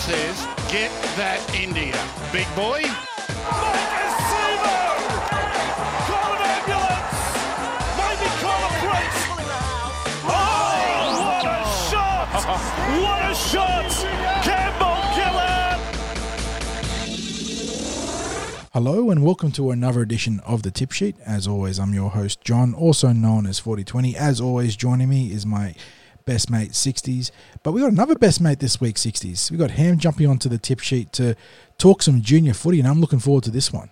says, get that India. Big boy. What a shot! What a shot! Campbell Gillard! Hello and welcome to another edition of the Tip Sheet. As always, I'm your host John, also known as 4020. As always, joining me is my best mate 60s. But we got another best mate this week 60s. We got Ham jumping onto the Tip Sheet to talk some junior footy, and I'm looking forward to this one.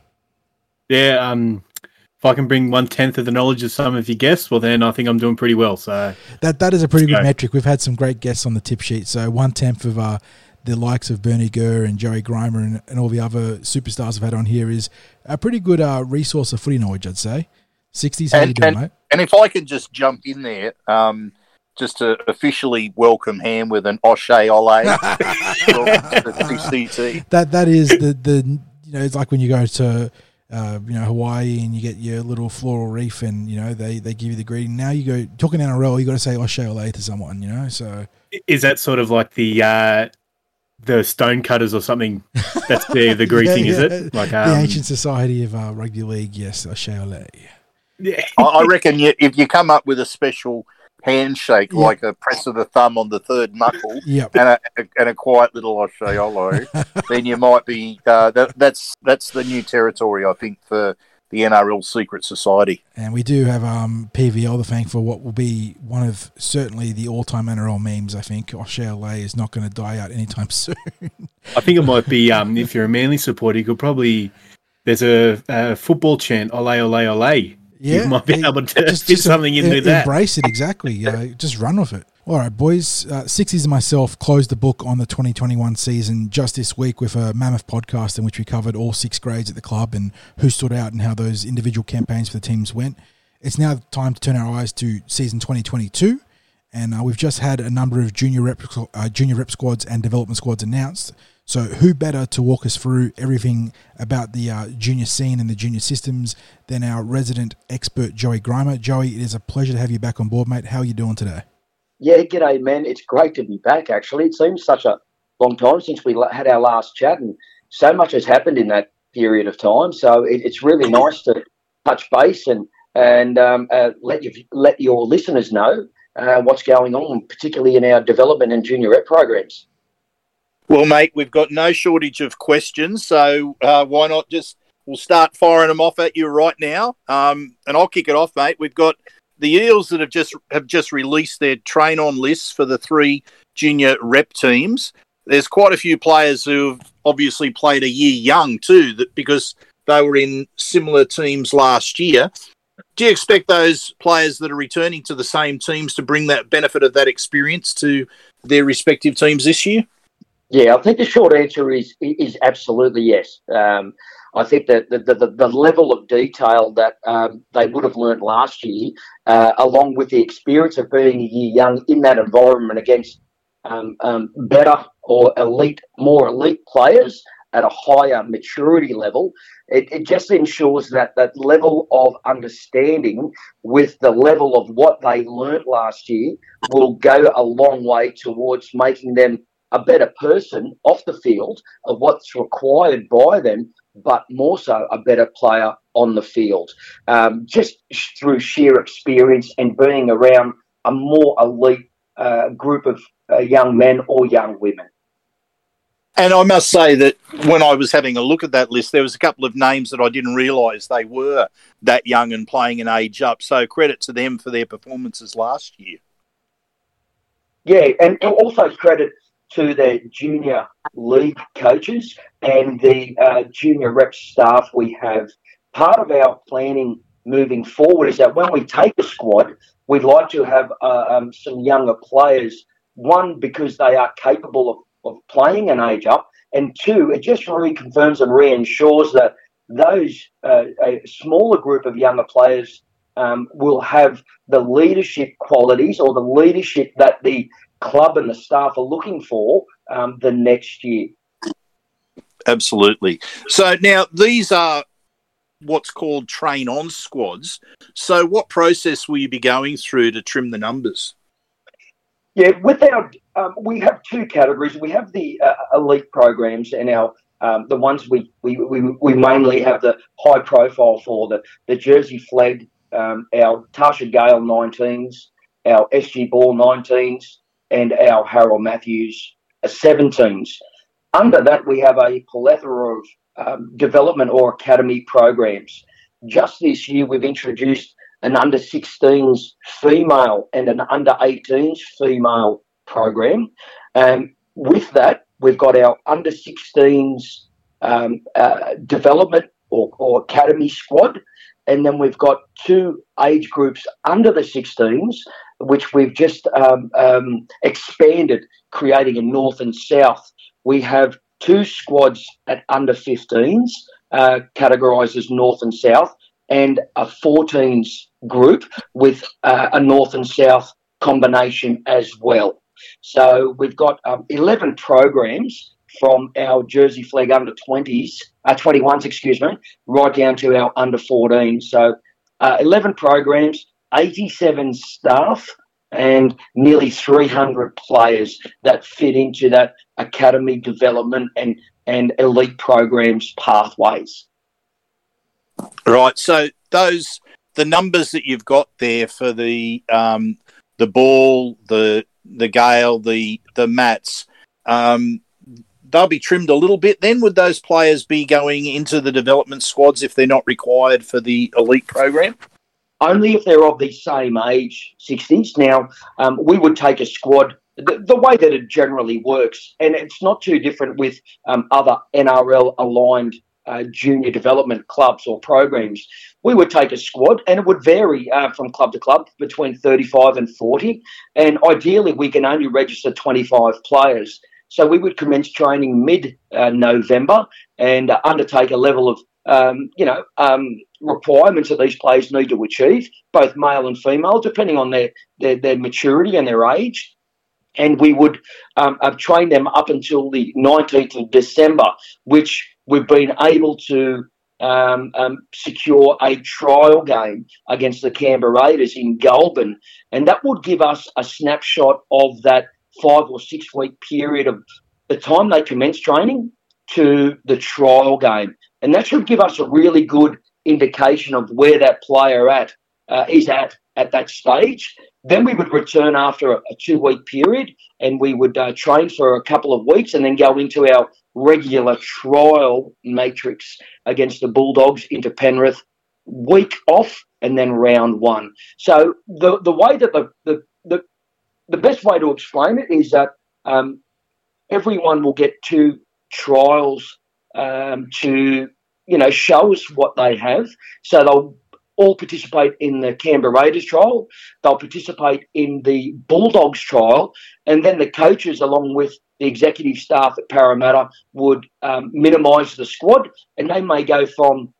Yeah, um, if I can bring one tenth of the knowledge of some of your guests, well, then I think I'm doing pretty well. So That that is a pretty good go. metric. We've had some great guests on the Tip Sheet. So one tenth of uh, the likes of Bernie Gurr and Joey Grimer and, and all the other superstars I've had on here is a pretty good uh, resource of footy knowledge, I'd say. 60s, how you And, doing, and, mate? and if I can just jump in there, um, just to officially welcome him with an O'Shea Ole from the TCT. that that is the the you know it's like when you go to uh, you know Hawaii and you get your little floral reef and you know they they give you the greeting. Now you go talking NRL, you got to say Oshay Ole to someone, you know. So is that sort of like the uh, the stone cutters or something? That's the the greeting, Yeah, is it? Like the um, ancient society of uh, rugby league, yes, Oshay Ole. yeah. I, I reckon you, if you come up with a special handshake, Yeah. like a press of the thumb on the third knuckle, Yep. and a, and a quiet little O'Shea Ole, then you might be. Uh, that, that's that's the new territory, I think, for the NRL secret society. And we do have um, PVL to thank for what will be one of certainly the all-time NRL memes. I think Oshay Ole is not going to die out anytime soon. I think it might be um, if you're a Manly supporter, you could probably there's a, a football chant, ole ole ole. Yeah, you might be able to just, fit something em- into that. Embrace it exactly. Uh, just run with it. All right, boys. Uh, Sixties and myself closed the book on the 2021 season just this week with a mammoth podcast in which we covered all six grades at the club and who stood out and how those individual campaigns for the teams went. It's now time to turn our eyes to season 2022, and uh, we've just had a number of junior rep uh, junior rep squads and development squads announced. So, who better to walk us through everything about the uh, junior scene and the junior systems than our resident expert, Joey Grimer? Joey, it is a pleasure to have you back on board, mate. How are you doing today? Yeah, g'day, man. It's great to be back, actually. It seems such a long time since we had our last chat, and so much has happened in that period of time. So it, it's really nice to touch base and and um, uh, let you let your listeners know uh, what's going on, particularly in our development and junior rep programs. Well, mate, we've got no shortage of questions, so uh, why not just we'll start firing them off at you right now, um, and I'll kick it off, mate. We've got the Eels that have just have just released their train on lists for the three junior rep teams. There's quite a few players who've obviously played a year young too, that because they were in similar teams last year. Do you expect those players that are returning to the same teams to bring that benefit of that experience to their respective teams this year? Yeah, I think the short answer is is absolutely yes. Um, I think that the, the, the level of detail that um, they would have learnt last year, uh, along with the experience of being a year young in that environment against um, um, better or elite, more elite players at a higher maturity level, it, it just ensures that that level of understanding with the level of what they learnt last year will go a long way towards making them a better person off the field of what's required by them, but more so a better player on the field. Um, just sh- through sheer experience and being around a more elite uh, group of uh, young men or young women. And I must say that when I was having a look at that list, there was a couple of names that I didn't realise they were that young and playing an age up. So credit to them for their performances last year. Yeah, and also credit to the junior league coaches and the uh, junior rep staff we have. Part of our planning moving forward is that when we take a squad, we'd like to have uh, um, some younger players. One, because they are capable of, of playing an age up, and two, it just reconfirms and reassures that those uh, a smaller group of younger players um, will have the leadership qualities or the leadership that the club and the staff are looking for um, the next year. Absolutely. So now these are what's called train on squads. So what process will you be going through to trim the numbers? Yeah, with our um, we have two categories. We have the uh, elite programs and our um, the ones we, we, we, we mainly have the high profile for the the Jersey Flegg, um, our Tarsha Gale 19s, our SG Ball 19s, and our Harold Matthews 17s. Under that, we have a plethora of um, development or academy programs. Just this year, we've introduced an under 16s female and an under 18s female program. Um, with that, we've got our under 16s um, uh, development or, or, academy squad. And then we've got two age groups under the 16s, which we've just um, um, expanded, creating a north and south. We have two squads at under 15s, uh, categorised as north and south, and a 14s group with uh, a north and south combination as well. So we've got um, 11 programs from our Jersey Flegg under 20s, uh, 21s, excuse me, right down to our under 14s. So uh, 11 programs, 87 staff, and nearly 300 players that fit into that academy development and, and elite programs pathways. Right. So those the numbers that you've got there for the um, the ball, the the gale, the the mats, um, they'll be trimmed a little bit. Then would those players be going into the development squads if they're not required for the elite program? Only if they're of the same age, 60s. Now, um, we would take a squad the, way that it generally works, and it's not too different with um, other NRL aligned uh, junior development clubs or programs, we would take a squad and it would vary uh, from club to club between 35 and 40. And ideally, we can only register 25 players. So we would commence training mid uh, November and undertake a level of um, you know, um, requirements that these players need to achieve, both male and female, depending on their, their, their maturity and their age. And we would um, train them up until the 19th of December, which we've been able to um, um, secure a trial game against the Canberra Raiders in Goulburn, and that would give us a snapshot of that five or six week period of the time they commence training to the trial game, and that should give us a really good indication of where that player at uh, is at at that stage. Then we would return after a, a two week period and we would uh, train for a couple of weeks and then go into our regular trial matrix against the Bulldogs into Penrith, week off and then round one. So the, the way that the, the, the, the best way to explain it is that um, everyone will get two trials um, to you know show us what they have. So they'll all participate in the Canberra Raiders trial. They'll participate in the Bulldogs trial, and then the coaches, along with the executive staff at Parramatta, would um, minimise the squad, and they may go from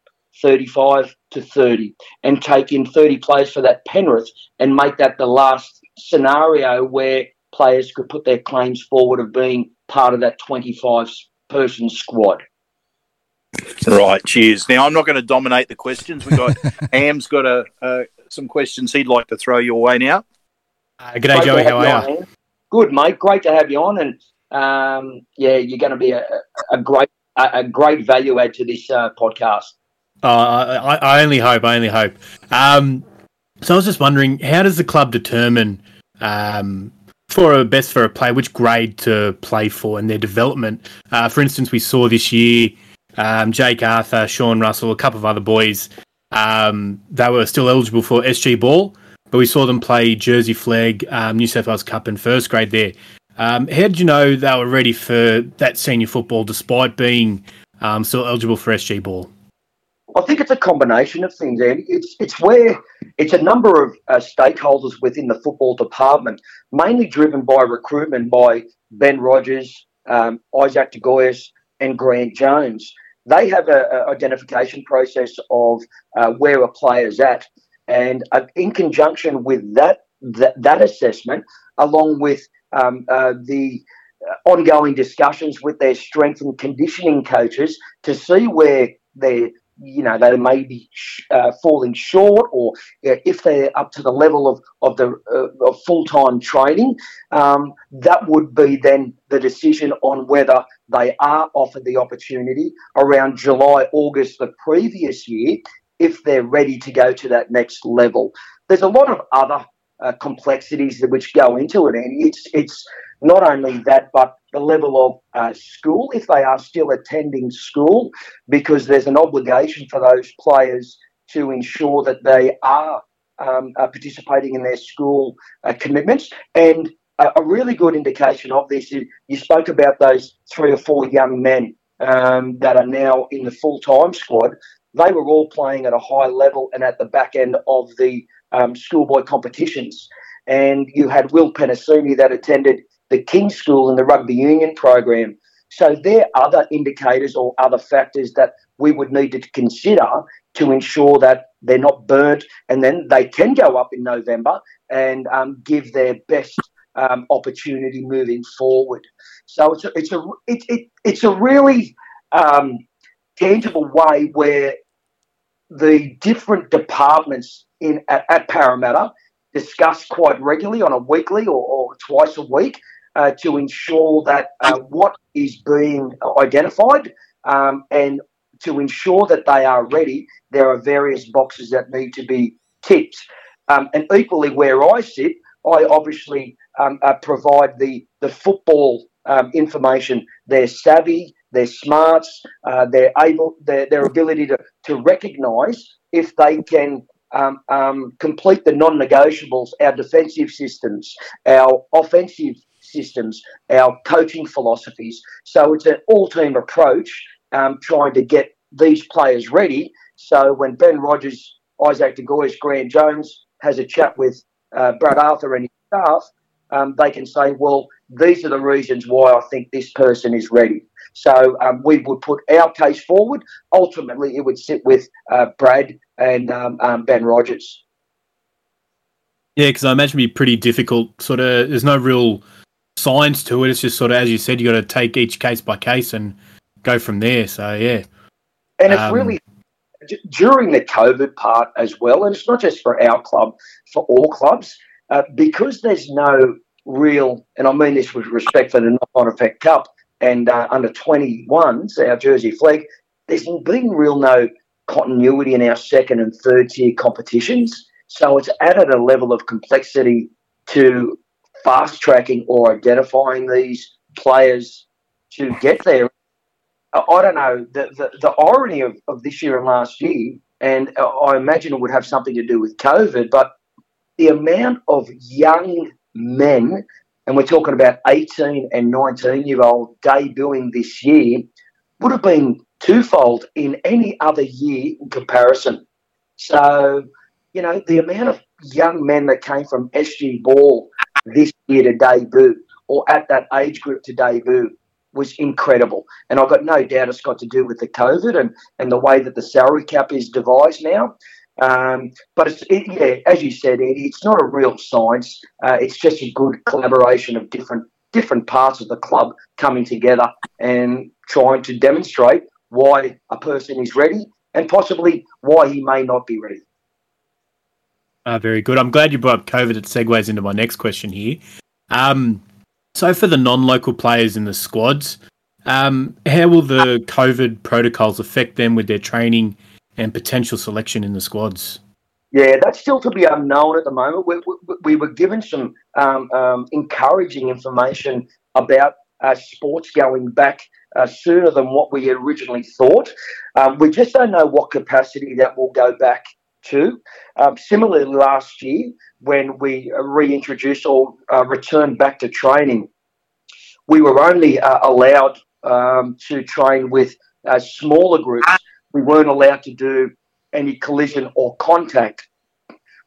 35 to 30 and take in 30 players for that Penrith and make that the last scenario where players could put their claims forward of being part of that 25 person squad. Right, cheers. Now I'm not going to dominate the questions. We got Am's got a, uh, some questions he'd like to throw your way now. Uh, g'day, Great Joey. How are you? Good, mate. Great to have you on, and um, yeah, you're going to be a, a great a, a, great value add to this uh, podcast. Uh, I, I, only hope. I only hope. Um, so I was just wondering, how does the club determine um, for a best for a player which grade to play for in their development? Uh, for instance, we saw this year um, Jake Arthur, Sean Russell, a couple of other boys. Um, they were still eligible for SG Ball, but we saw them play Jersey Flegg, um, New South Wales Cup in first grade there. Um, how did you know they were ready for that senior football despite being um, still eligible for SG Ball? I think it's a combination of things, Andy. It's it's where it's a number of uh, stakeholders within the football department, mainly driven by recruitment by Ben Rogers, um, Isaac De Gois, and Grant Jones they have an identification process of uh, where a player's at. And uh, in conjunction with that, that, that assessment, along with um, uh, the ongoing discussions with their strength and conditioning coaches to see where their you know they may be uh, falling short, or uh, if they're up to the level of of the uh, of full time training, um, that would be then the decision on whether they are offered the opportunity around July August the previous year if they're ready to go to that next level. There's a lot of other uh, complexities which go into it, and it's it's not only that, but the level of uh, school, if they are still attending school, because there's an obligation for those players to ensure that they are um, uh, participating in their school uh, commitments. And a, a, really good indication of this is you spoke about those three or four young men um, that are now in the full time squad. They were all playing at a high level and at the back end of the um, schoolboy competitions. And you had Will Penisini that attended the King School and the rugby union program. So there are other indicators or other factors that we would need to consider to ensure that they're not burnt and then they can go up in November and um, give their best um, opportunity moving forward. So it's a, it's a, it, it, it's a really um, tangible way where the different departments in at, at Parramatta discuss quite regularly on a weekly or, or twice a week uh, to ensure that uh, what is being identified um, and to ensure that they are ready, there are various boxes that need to be ticked. Um, and equally, where I sit, I obviously um, uh, provide the the football um, information. They're savvy, their smarts, uh, their able, their, their ability to to recognise if they can um, um, complete the non-negotiables, our defensive systems, our offensive systems, our coaching philosophies. So it's an all-team approach, um, trying to get these players ready. So when Ben Rogers, Isaac De Gois, Grant Jones has a chat with uh, Brad Arthur and his staff, um, they can say, well, these are the reasons why I think this person is ready. So um, we would put our case forward. Ultimately, it would sit with uh, Brad and um, um Ben Rogers. Yeah, because I imagine it'd be pretty difficult. Sort of, there's no real science to it. It's just sort of, as you said, you got to take each case by case and go from there. So yeah, and it's um, really during the COVID part as well, and it's not just for our club, for all clubs, uh, because there's no real, and I mean this with respect for the knock-on effect cup and uh, under 21s, our Jersey Flegg, there's been real no continuity in our second and third tier competitions. So it's added a level of complexity to fast tracking or identifying these players to get there. I don't know, the, the, the irony of, of this year and last year, and I imagine it would have something to do with COVID, but the amount of young men and we're talking about 18 and 19 year old debuting this year, would have been twofold in any other year in comparison. So, you know, the amount of young men that came from SG Ball this year to debut or at that age group to debut was incredible. And I've got no doubt it's got to do with the COVID and, and the way that the salary cap is devised now. Um, but it's, it, yeah, as you said, Eddie, it's not a real science. Uh, it's just a good collaboration of different different parts of the club coming together and trying to demonstrate why a person is ready and possibly why he may not be ready. Uh, very good. I'm glad you brought up COVID. It segues into my next question here. Um, so, for the non-local players in the squads, um, how will the COVID protocols affect them with their training and potential selection in the squads? Yeah, that's still to be unknown at the moment. We, we, we were given some um, um, encouraging information about uh, sports going back uh, sooner than what we originally thought. Um, we just don't know what capacity that will go back Um, similarly, last year, when we reintroduced or uh, returned back to training, we were only uh, allowed um, to train with uh, smaller groups we weren't allowed to do any collision or contact.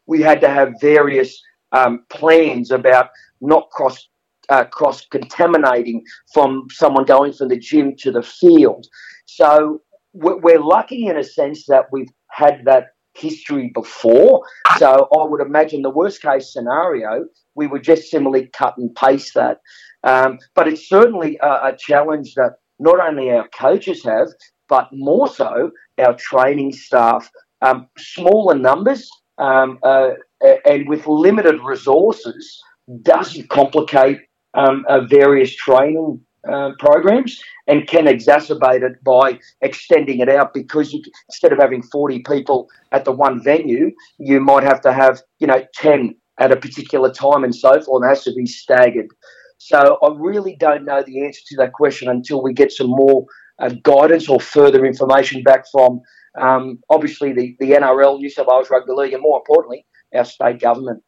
We had to have various um, plans about not cross uh, cross contaminating from someone going from the gym to the field. So we're lucky in a sense that we've had that history before. So I would imagine the worst case scenario, we would just simply cut and paste that. Um, but it's certainly a, a, challenge that not only our coaches have, but more so our training staff. Um, smaller numbers um, uh, and with limited resources doesn't complicate um, uh, various training uh, programs and can exacerbate it by extending it out because you, instead of having 40 people at the one venue, you might have to have, you know, 10 at a particular time and so forth, it has to be staggered. So I really don't know the answer to that question until we get some more uh, guidance or further information back from um, obviously the, the NRL, New South Wales Rugby League, and more importantly, our state government.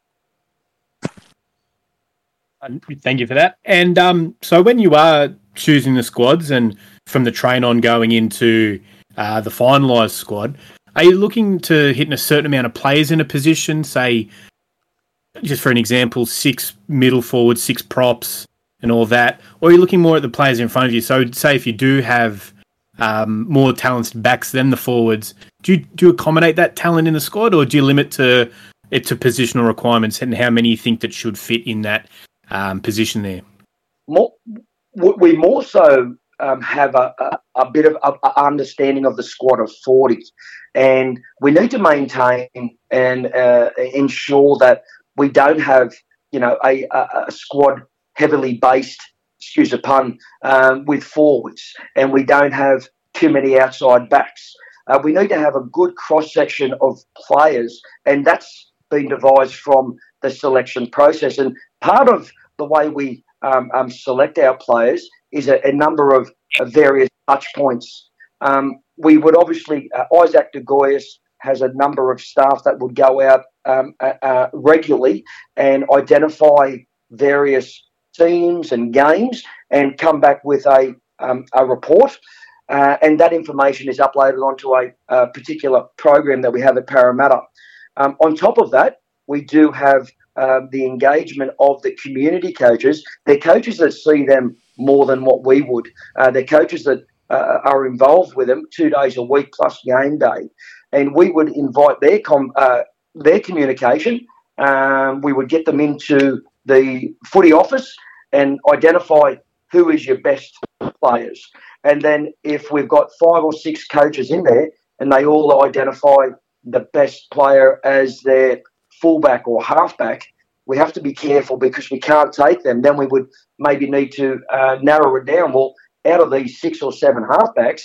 Thank you for that. And um, so when you are choosing the squads and from the train on going into uh, the finalised squad, are you looking to hit a certain amount of players in a position, say, just for an example, six middle forwards, six props, and all that? Or are you looking more at the players in front of you? So, say if you do have um, more talented backs than the forwards, do you, do you accommodate that talent in the squad, or do you limit to it to positional requirements and how many you think that should fit in that um, position there? More, we more so um, have a, a, a, bit of understanding of the squad of 40. And we need to maintain and uh, ensure that we don't have, you know, a, a squad heavily based, excuse the pun, um, with forwards. And we don't have too many outside backs. Uh, we need to have a good cross section of players. And that's been devised from the selection process. And part of the way we um, um, select our players is a, a number of, of, various touch points. Um, we would obviously, uh, Isaac De Gois has a number of staff that would go out um, uh, uh, regularly and identify various teams and games and come back with a, um, a report. Uh, and that information is uploaded onto a, a, particular program that we have at Parramatta. Um, on top of that, we do have um, the engagement of the community coaches. They're coaches that see them more than what we would. Uh, they're coaches that uh, are involved with them two days a week plus game day, and we would invite their com- uh, their communication. Um, we would get them into the footy office and identify who is your best players. And then if we've got five or six coaches in there and they all identify the best player as their fullback or halfback, we have to be careful because we can't take them. Then we would maybe need to uh, narrow it down. Well, out of these six or seven halfbacks,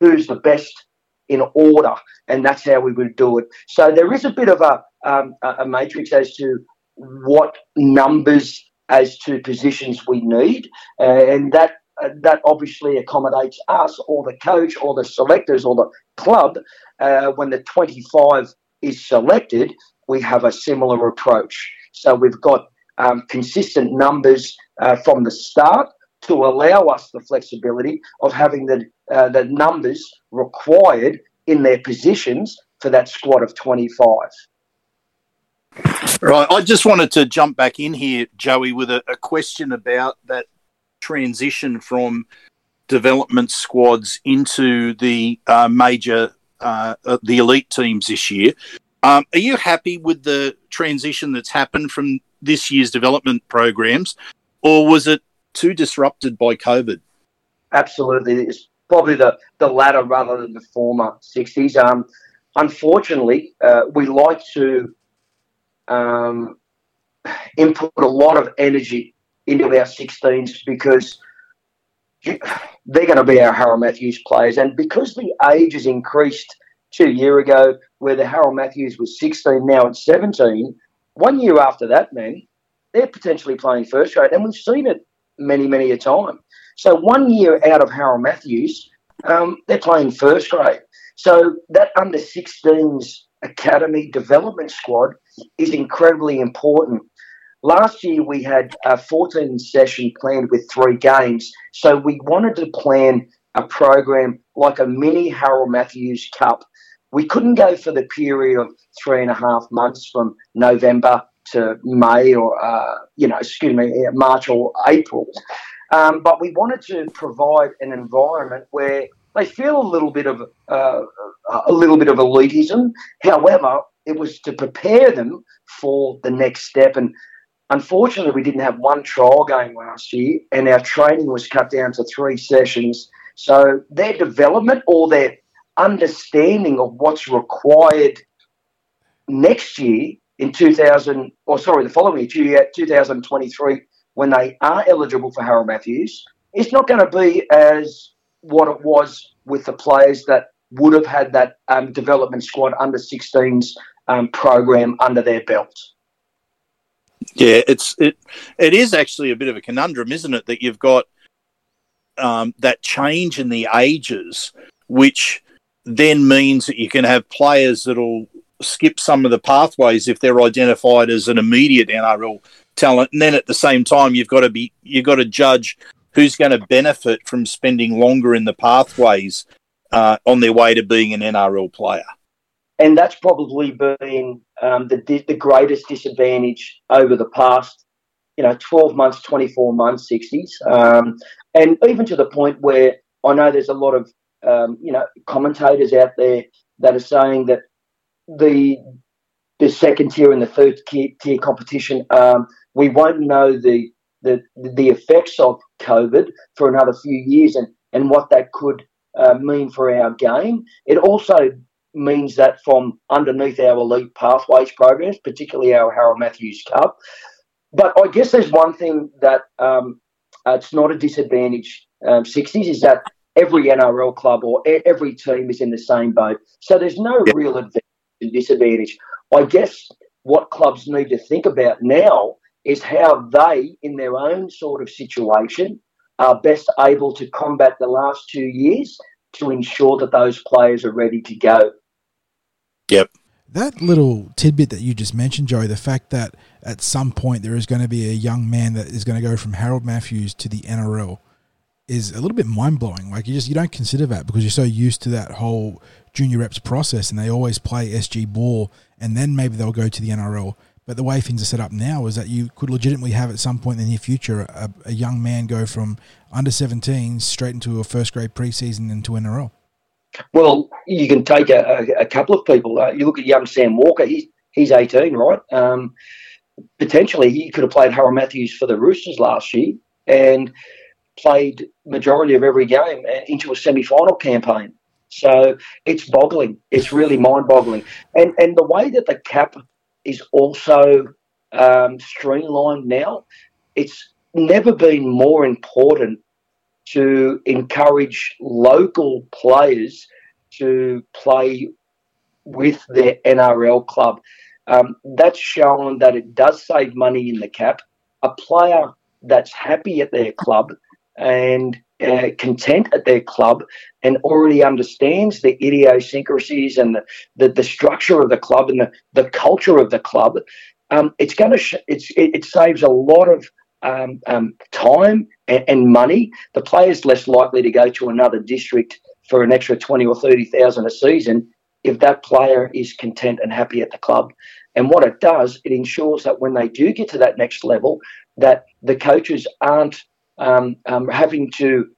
who's the best in order? And that's how we would do it. So there is a bit of a, um, a matrix as to what numbers as to positions we need, uh, and that uh, that obviously accommodates us or the coach or the selectors or the club uh, when the 25 is selected we have a similar approach. So we've got um, consistent numbers uh, from the start to allow us the flexibility of having the uh, the numbers required in their positions for that squad of 25. Right. I just wanted to jump back in here, Joey, with a, a question about that transition from development squads into the uh, major, uh, uh the elite teams this year. Um, are you happy with the transition that's happened from this year's development programs, or was it too disrupted by COVID? Absolutely, it's probably the, the latter rather than the former. Sixties. Um, unfortunately, uh, we like to um, input a lot of energy into our 16s because they're going to be our Harold Matthews players, and because the age has increased two year ago, where the Harold Matthews was 16, now at 17. One year after that, man, they're potentially playing first grade, and we've seen it many, many a time. So one year out of Harold Matthews, um, they're playing first grade. So that under 16s academy development squad is incredibly important. Last year we had a 14 session planned with three games, so we wanted to plan a program like a mini Harold Matthews Cup we couldn't go for the period of three and a half months from November to May or, uh, you know, excuse me, March or April. Um, but we wanted to provide an environment where they feel a little bit of uh, a little bit of elitism. However, it was to prepare them for the next step. And unfortunately, we didn't have one trial game last year, and our training was cut down to three sessions. So their development or their understanding of what's required next year in 2000, or sorry, the following year, 2023, when they are eligible for Harold Matthews, it's not going to be as what it was with the players that would have had that um, development squad under 16s um, program under their belt. Yeah, it's it it is actually a bit of a conundrum, isn't it? That you've got um, that change in the ages, which then means that you can have players that'll skip some of the pathways if they're identified as an immediate NRL talent, and then at the same time you've got to be you've got to judge who's going to benefit from spending longer in the pathways uh, on their way to being an NRL player. And that's probably been um, the the greatest disadvantage over the past, you know, twelve months, twenty four months, sixties, um, and even to the point where I know there's a lot of um, you know commentators out there that are saying that the the second tier and the third tier competition, um, we won't know the, the the effects of COVID for another few years and, and what that could uh, mean for our game. It also means that from underneath our elite pathways programs, particularly our Harold Matthews Cup. But I guess there's one thing that um, uh, it's not a disadvantage. Um, 60s is that every NRL club or every team is in the same boat, so there's no yep. real advantage disadvantage. I guess what clubs need to think about now is how they, in their own sort of situation, are best able to combat the last two years to ensure that those players are ready to go. Yep. That little tidbit that you just mentioned, Joey, the fact that at some point there is going to be a young man that is going to go from Harold Matthews to the NRL is a little bit mind blowing. Like you just you don't consider that because you're so used to that whole junior reps process, and they always play SG ball, and then maybe they'll go to the NRL. But the way things are set up now is that you could legitimately have at some point in the near future a, a young man go from under 17 straight into a first grade preseason into NRL. Well, you can take a, a, couple of people. Uh, you look at young Sam Walker. He's he's 18, right? Um, potentially, he could have played Harold Matthews for the Roosters last year and played majority of every game into a semi-final campaign. So it's boggling. It's really mind-boggling. And and the way that the cap is also um, streamlined now, it's never been more important to encourage local players to play with their NRL club. Um, that's shown that it does save money in the cap. A player that's happy at their club and uh, content at their club and already understands the idiosyncrasies and the, the, the structure of the club and the, the culture of the club, um, it's going to sh- it's it, it, saves a lot of um, um, time and, and, money. The player's less likely to go to another district for an extra twenty or thirty thousand a season if that player is content and happy at the club. And what it does, it ensures that when they do get to that next level, that the coaches aren't um, um, having to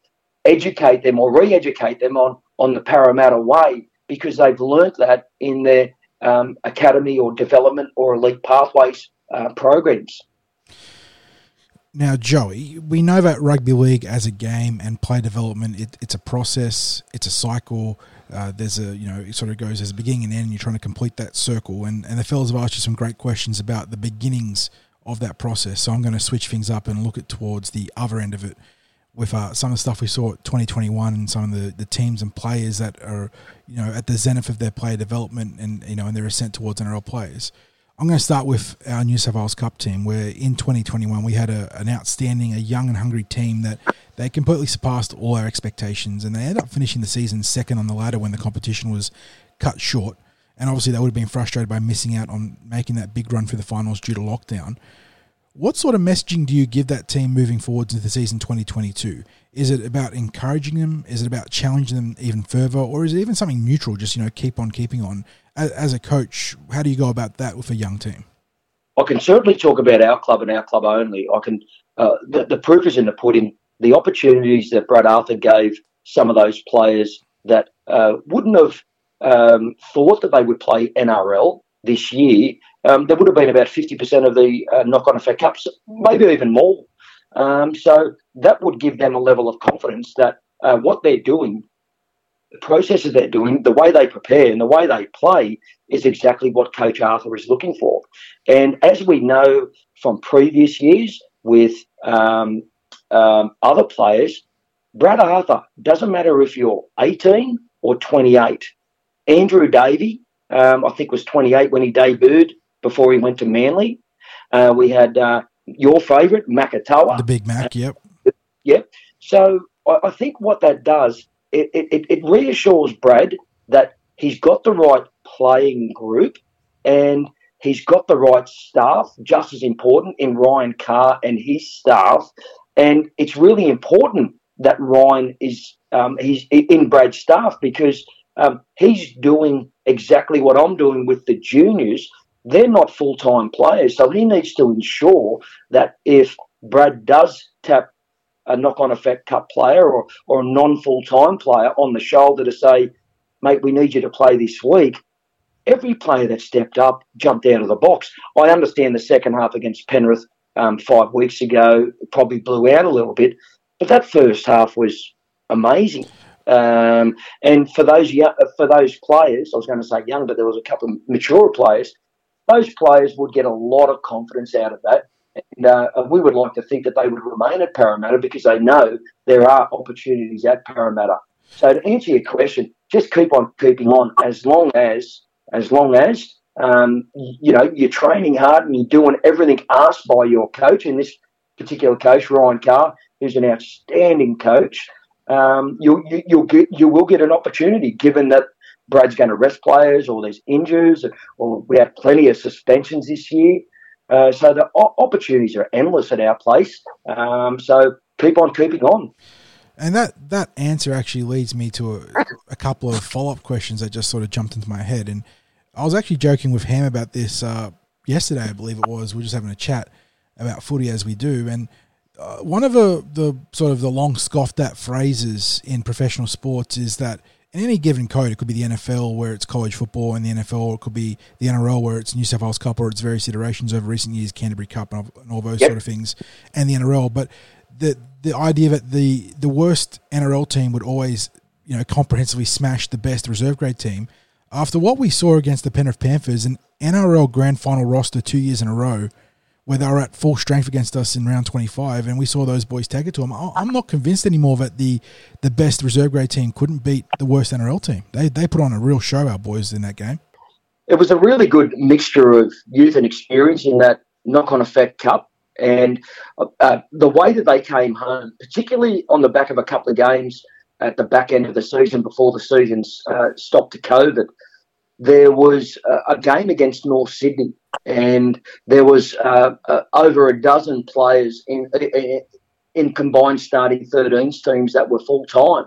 educate them or re-educate them on on the Parramatta way because they've learnt that in their um, academy or development or elite pathways uh, programs. Now, Joey, we know that rugby league as a game and play development, it, it's a process, it's a cycle. Uh, there's a, you know, it sort of goes, there's a beginning and end, and you're trying to complete that circle. And, and the fellas have asked you some great questions about the beginnings of that process. So I'm going to switch things up and look at towards the other end of it with uh, some of the stuff we saw at 2021 and some of the, the teams and players that are, you know, at the zenith of their player development and, you know, and their ascent towards NRL players. I'm going to start with our New South Wales Cup team, where in 2021 we had a, an outstanding, a young and hungry team that they completely surpassed all our expectations, and they ended up finishing the season second on the ladder when the competition was cut short. And obviously, they would have been frustrated by missing out on making that big run for the finals due to lockdown. What sort of messaging do you give that team moving forward into the season 2022? Is it about encouraging them? Is it about challenging them even further? Or is it even something neutral, just, you know, keep on keeping on? As, as a coach, how do you go about that with a young team? I can certainly talk about our club and our club only. I can. Uh, the, the proof is in the pudding. The opportunities that Brad Arthur gave some of those players that uh, wouldn't have um, thought that they would play NRL this year, um, there would have been about 50% of the uh, knock on effect cups, maybe even more. Um, so that would give them a level of confidence that uh, what they're doing, the processes they're doing, the way they prepare, and the way they play is exactly what Coach Arthur is looking for. And as we know from previous years with um, um, other players, Brad Arthur doesn't matter if you're 18 or 28. Andrew Davey, um, I think was 28 when he debuted before he went to Manly. Uh, we had uh, your favourite, Makatoa. The Big Mac, yep. Yep. So I, I think what that does, it, it, it reassures Brad that he's got the right playing group and he's got the right staff, just as important in Ryan Carr and his staff. And it's really important that Ryan is um, he's in Brad's staff because um, he's doing exactly what I'm doing with the juniors. They're not full time players, so he needs to ensure that if Brad does tap a knock on effect cup player or, or a non full time player on the shoulder to say, mate, we need you to play this week, every player that stepped up jumped out of the box. I understand the second half against Penrith um, five weeks ago probably blew out a little bit, but that first half was amazing. Um, and for those young, for those players, I was going to say young, but there was a couple of mature players. Those players would get a lot of confidence out of that, and uh, we would like to think that they would remain at Parramatta because they know there are opportunities at Parramatta. So to answer your question, just keep on keeping on as long as as long as um, you know you're training hard and you're doing everything asked by your coach. In this particular coach, Ryan Carr, who's an outstanding coach um, you, you, you'll get, you will get an opportunity given that Brad's going to rest players or there's injuries or we have plenty of suspensions this year. Uh, so the opportunities are endless at our place. Um, so keep on keeping on. And that, that answer actually leads me to a, a couple of follow up questions that just sort of jumped into my head. And I was actually joking with Ham about this uh, yesterday, I believe it was. We are just having a chat about footy as we do. And uh, one of the, the sort of the long scoffed at phrases in professional sports is that in any given code, it could be the NFL where it's college football, and the NFL, or it could be the NRL where it's New South Wales Cup or its various iterations over recent years, Canterbury Cup and all those yep. sort of things, and the NRL. But the the idea that the the worst NRL team would always you know comprehensively smash the best reserve grade team. After what we saw against the Penrith Panthers, an NRL grand final roster two years in a row where they were at full strength against us in round 25, and we saw those boys take it to them. I'm not convinced anymore that the the best reserve grade team couldn't beat the worst NRL team. They they put on a real show, our boys, in that game. It was a really good mixture of youth and experience in that knock on effect cup. And uh, the way that they came home, particularly on the back of a couple of games at the back end of the season before the season uh, stopped to COVID, there was a, a game against North Sydney, and there was uh, uh, over a dozen players in, in, in combined starting 13s teams that were full time.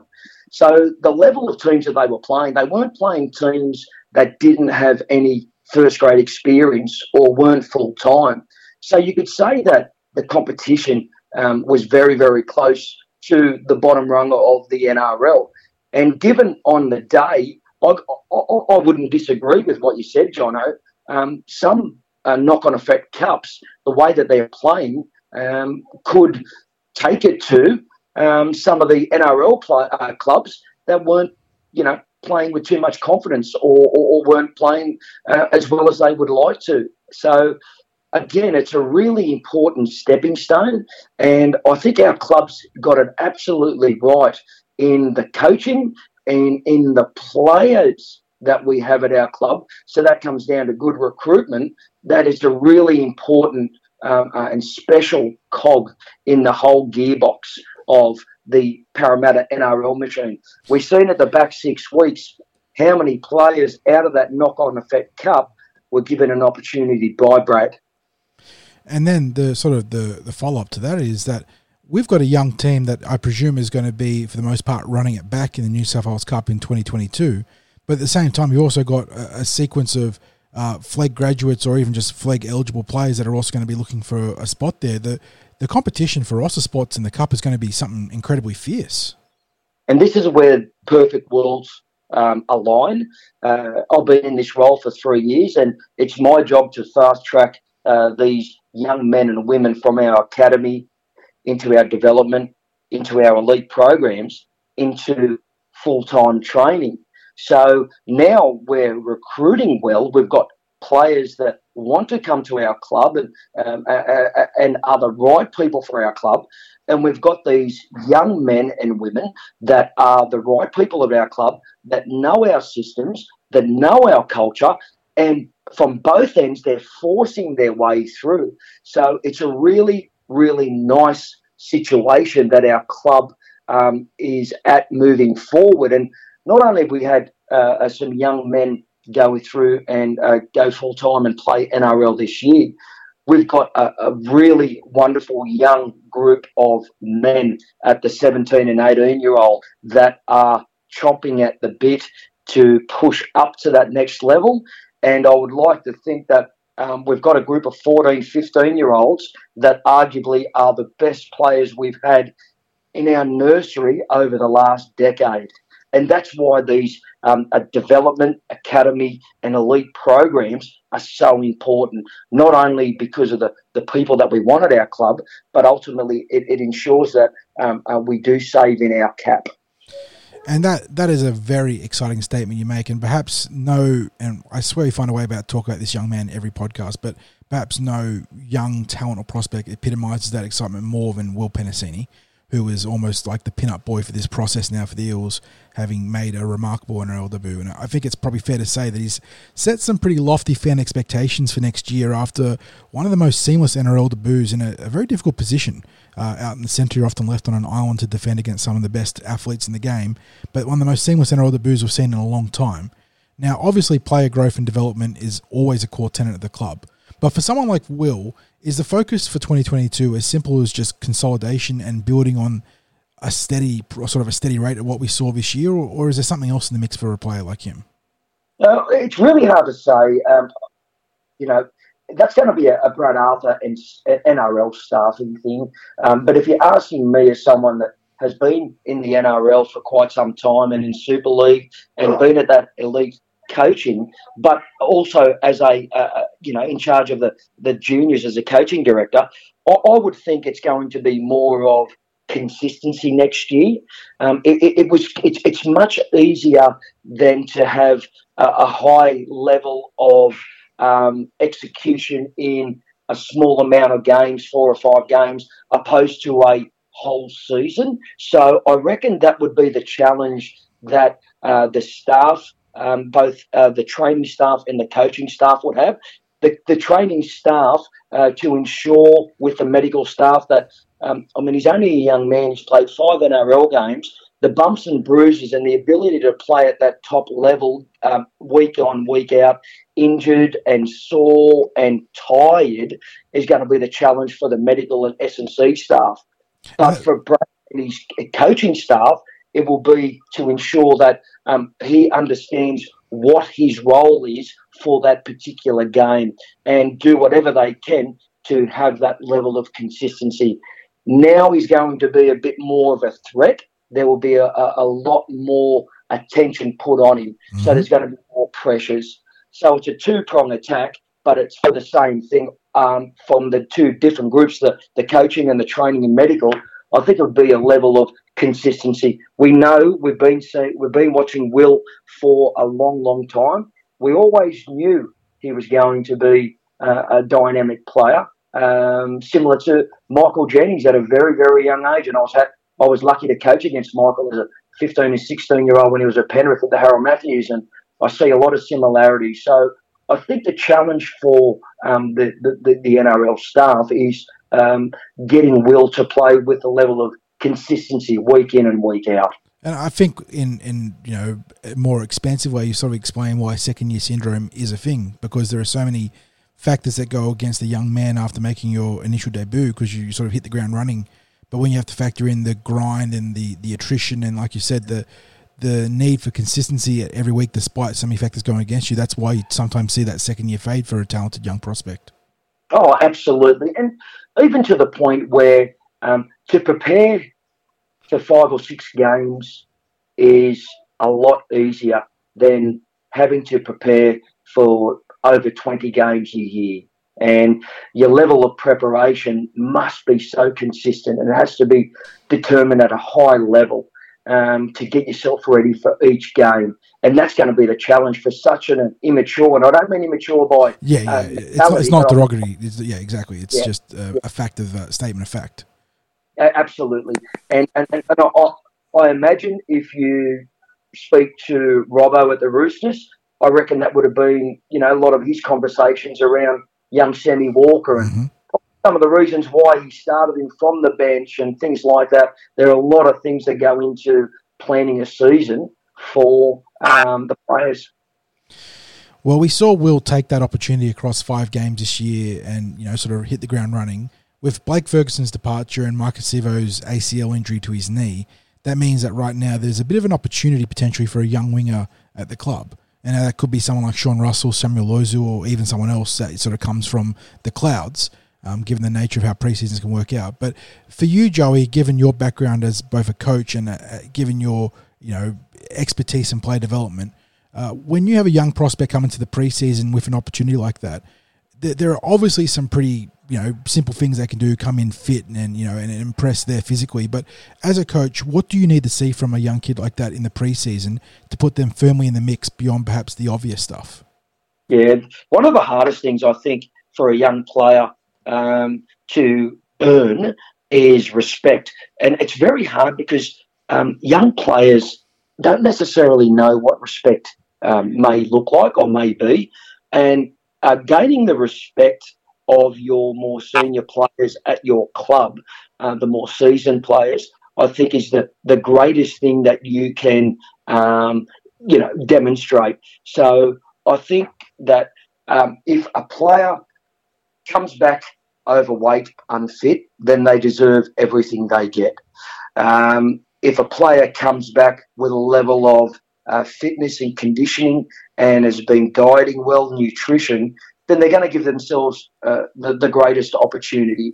So the level of teams that they were playing, they weren't playing teams that didn't have any first grade experience or weren't full time. So you could say that the competition um, was very, very close to the bottom rung of the NRL. And given on the day, I, I, I wouldn't disagree with what you said, Jono. Um, some uh, knock-on effect cups, the way that they're playing, um, could take it to um, some of the NRL uh, clubs that weren't, you know, playing with too much confidence or, or, or weren't playing uh, as well as they would like to. So, again, it's a really important stepping stone, and I think our clubs got it absolutely right in the coaching and in the players that we have at our club. So that comes down to good recruitment. That is a really important um, uh, and special cog in the whole gearbox of the Parramatta NRL machine. We've seen at the back six weeks how many players out of that knock on effect cup were given an opportunity by Brad. And then the sort of the, the follow up to that is that we've got a young team that I presume is going to be, for the most part, running it back in the New South Wales Cup in 2022. But at the same time, you've also got a, a sequence of uh, Flegg graduates or even just Flegg eligible players that are also going to be looking for a spot there. The the competition for roster spots in the cup is going to be something incredibly fierce. And this is where perfect worlds um, align. Uh, I've been in this role for three years, and it's my job to fast track uh, these young men and women from our academy into our development, into our elite programs. into full time training. So now we're recruiting well. We've got players that want to come to our club and um, and are the right people for our club. And we've got these young men and women that are the right people of our club that know our systems, that know our culture, and from both ends, they're forcing their way through. So it's a really, really nice situation that our club um, is at moving forward. And not only have we had uh, some young men go through and uh, go full time and play NRL this year, we've got a, a, really wonderful young group of men at the 17 and 18 year old that are chomping at the bit to push up to that next level. And I would like to think that um, we've got a group of 14, 15 year olds that arguably are the best players we've had in our nursery over the last decade. And that's why these um, development, academy, and elite programs are so important, not only because of the, the people that we want at our club, but ultimately it, it ensures that um, uh, we do save in our cap. And that that is a very exciting statement you make, and perhaps no, and I swear you find a way about talk about this young man every podcast, but perhaps no young talent or prospect epitomizes that excitement more than Will Penisini who is almost like the pin-up boy for this process now for the Eels, having made a remarkable NRL debut. And I think it's probably fair to say that he's set some pretty lofty fan expectations for next year after one of the most seamless NRL debuts in a, a very difficult position. Uh, out in the centre, you're often left on an island to defend against some of the best athletes in the game, but one of the most seamless NRL debuts we've seen in a long time. Now, obviously, player growth and development is always a core tenet of the club. But for someone like Will, is the focus for 2022 as simple as just consolidation and building on a steady, sort of a steady rate of what we saw this year, or, or is there something else in the mix for a player like him? Uh, it's really hard to say. Um, you know, that's going to be a, a Brad Arthur and NRL staffing thing. Um, but if you're asking me as someone that has been in the NRL for quite some time and in Super League and been at that elite coaching, but also as a uh, you know in charge of the the juniors as a coaching director, I, I, would think it's going to be more of consistency next year. Um, it, it, it, was it's, it's much easier than to have a, a high level of um, execution in a small amount of games, four or five games, opposed to a whole season. So I reckon that would be the challenge that uh, the staff um, both uh, the training staff and the coaching staff would have. The, the training staff uh, to ensure with the medical staff that, um, I mean, he's only a young man, he's played five NRL games. The bumps and bruises and the ability to play at that top level um, week on, week out, injured and sore and tired, is going to be the challenge for the medical and S&C staff. But for Brad and his coaching staff, it will be to ensure that um, he understands what his role is for that particular game and do whatever they can to have that level of consistency. Now he's going to be a bit more of a threat. There will be a, a, lot more attention put on him. Mm-hmm. So there's going to be more pressures. So it's a two prong attack, but it's for the same thing um, from the two different groups the, the coaching and the training and medical. I think it would be a level of consistency. We know we've been we've been watching Will for a long, long time. We always knew he was going to be uh, a dynamic player, um, similar to Michael Jennings at a very, very young age. And I was I was lucky to coach against Michael as a 15 and 16 year old when he was at Penrith at the Harold Matthews, and I see a lot of similarities. So I think the challenge for um, the, the, the NRL staff is um, getting Will to play with the level of consistency week in and week out. And I think in, in you know a more expansive way, you sort of explain why second year syndrome is a thing because there are so many factors that go against a young man after making your initial debut because you sort of hit the ground running. But when you have to factor in the grind and the, the attrition and like you said the the need for consistency every week despite so many factors going against you, that's why you sometimes see that second year fade for a talented young prospect. Oh, absolutely, and even to the point where um, to prepare for five or six games is a lot easier than having to prepare for over 20 games a year. And your level of preparation must be so consistent and it has to be determined at a high level. um, to get yourself ready for each game. And that's going to be the challenge for such an immature, and I don't mean immature by Yeah, yeah. uh, it's, not, it's not derogatory. It's, yeah, exactly. It's Yeah. just a, a fact of uh, statement of fact. Absolutely, and and, and I, I- imagine if you speak to Robbo at the Roosters, I reckon that would have been you know a lot of his conversations around young Sammy Walker and Mhm. some of the reasons why he started him from the bench and things like that. There are a lot of things that go into planning a season for um, the players. Well, we saw Will take that opportunity across five games this year and, you know, sort of hit the ground running. With Blake Ferguson's departure and Marcus Sivo's ACL injury to his knee, that means that right now there's a bit of an opportunity potentially for a young winger at the club. And that could be someone like Sean Russell, Samuel Loizou, or even someone else that sort of comes from the clouds, um, given the nature of how preseasons can work out. But for you, Joey, given your background as both a coach and uh, given your, you know, expertise in play development, uh, when you have a young prospect come into the preseason with an opportunity like that, there, there are obviously some pretty you know simple things they can do, come in fit and, you know and impress there physically. But as a coach, what do you need to see from a young kid like that in the preseason to put them firmly in the mix beyond perhaps the obvious stuff? Yeah, one of the hardest things I think for a young player um, to earn is respect, and it's very hard because um, young players don't necessarily know what respect um, may look like or may be, and uh, gaining the respect of your more senior players at your club, uh, the more seasoned players, I think is the, the greatest thing that you can, um, you know, demonstrate. So I think that um, if a player comes back overweight, unfit, then they deserve everything they get. Um, if a player comes back with a level of uh, fitness and conditioning and has been dieting well, nutrition, then they're going to give themselves uh, the, the greatest opportunity.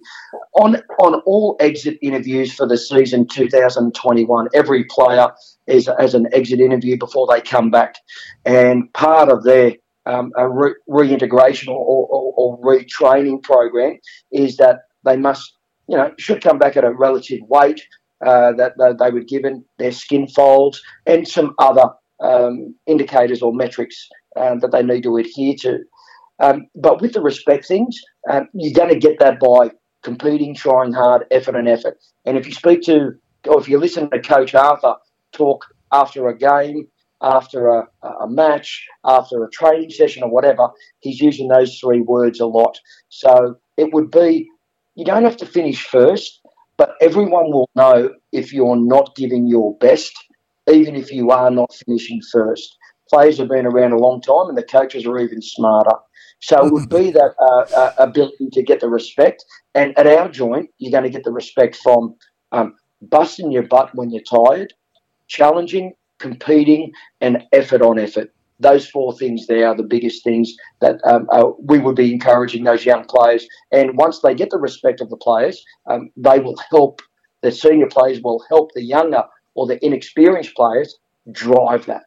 On on all exit interviews for the season 2021, every player is as an exit interview before they come back, and part of their um, a re- reintegration or, or, or retraining program is that they must, you know, should come back at a relative weight uh, that, that they were given, their skin folds, and some other um, indicators or metrics um, that they need to adhere to. Um, but with the respect things, um, you're going to get that by competing, trying hard, effort and effort. And if you speak to, or if you listen to Coach Arthur talk after a game, after a, a match, after a training session or whatever, he's using those three words a lot. So it would be, you don't have to finish first, but everyone will know if you're not giving your best, even if you are not finishing first. Players have been around a long time and the coaches are even smarter. So it would be that uh, uh, ability to get the respect. And at our joint, you're going to get the respect from um, busting your butt when you're tired, challenging, competing, and effort on effort. Those four things there are the biggest things that um, uh, we would be encouraging those young players. And once they get the respect of the players, um, they will help, the senior players will help the younger or the inexperienced players drive that.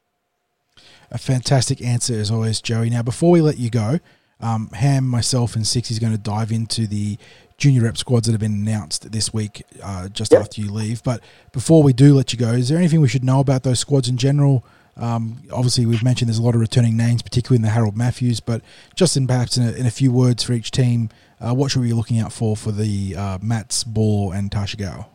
A fantastic answer as always, Joey. Now, before we let you go, um, Ham, myself, and Six is going to dive into the junior rep squads that have been announced this week, uh, just Yep. after you leave. But before we do let you go, is there anything we should know about those squads in general? Um, obviously, we've mentioned there's a lot of returning names, particularly in the Harold Matthews. But just in perhaps in a, in a few words for each team, uh, what should we be looking out for for the uh, Mats, Ball, and Tarsha Tashigao?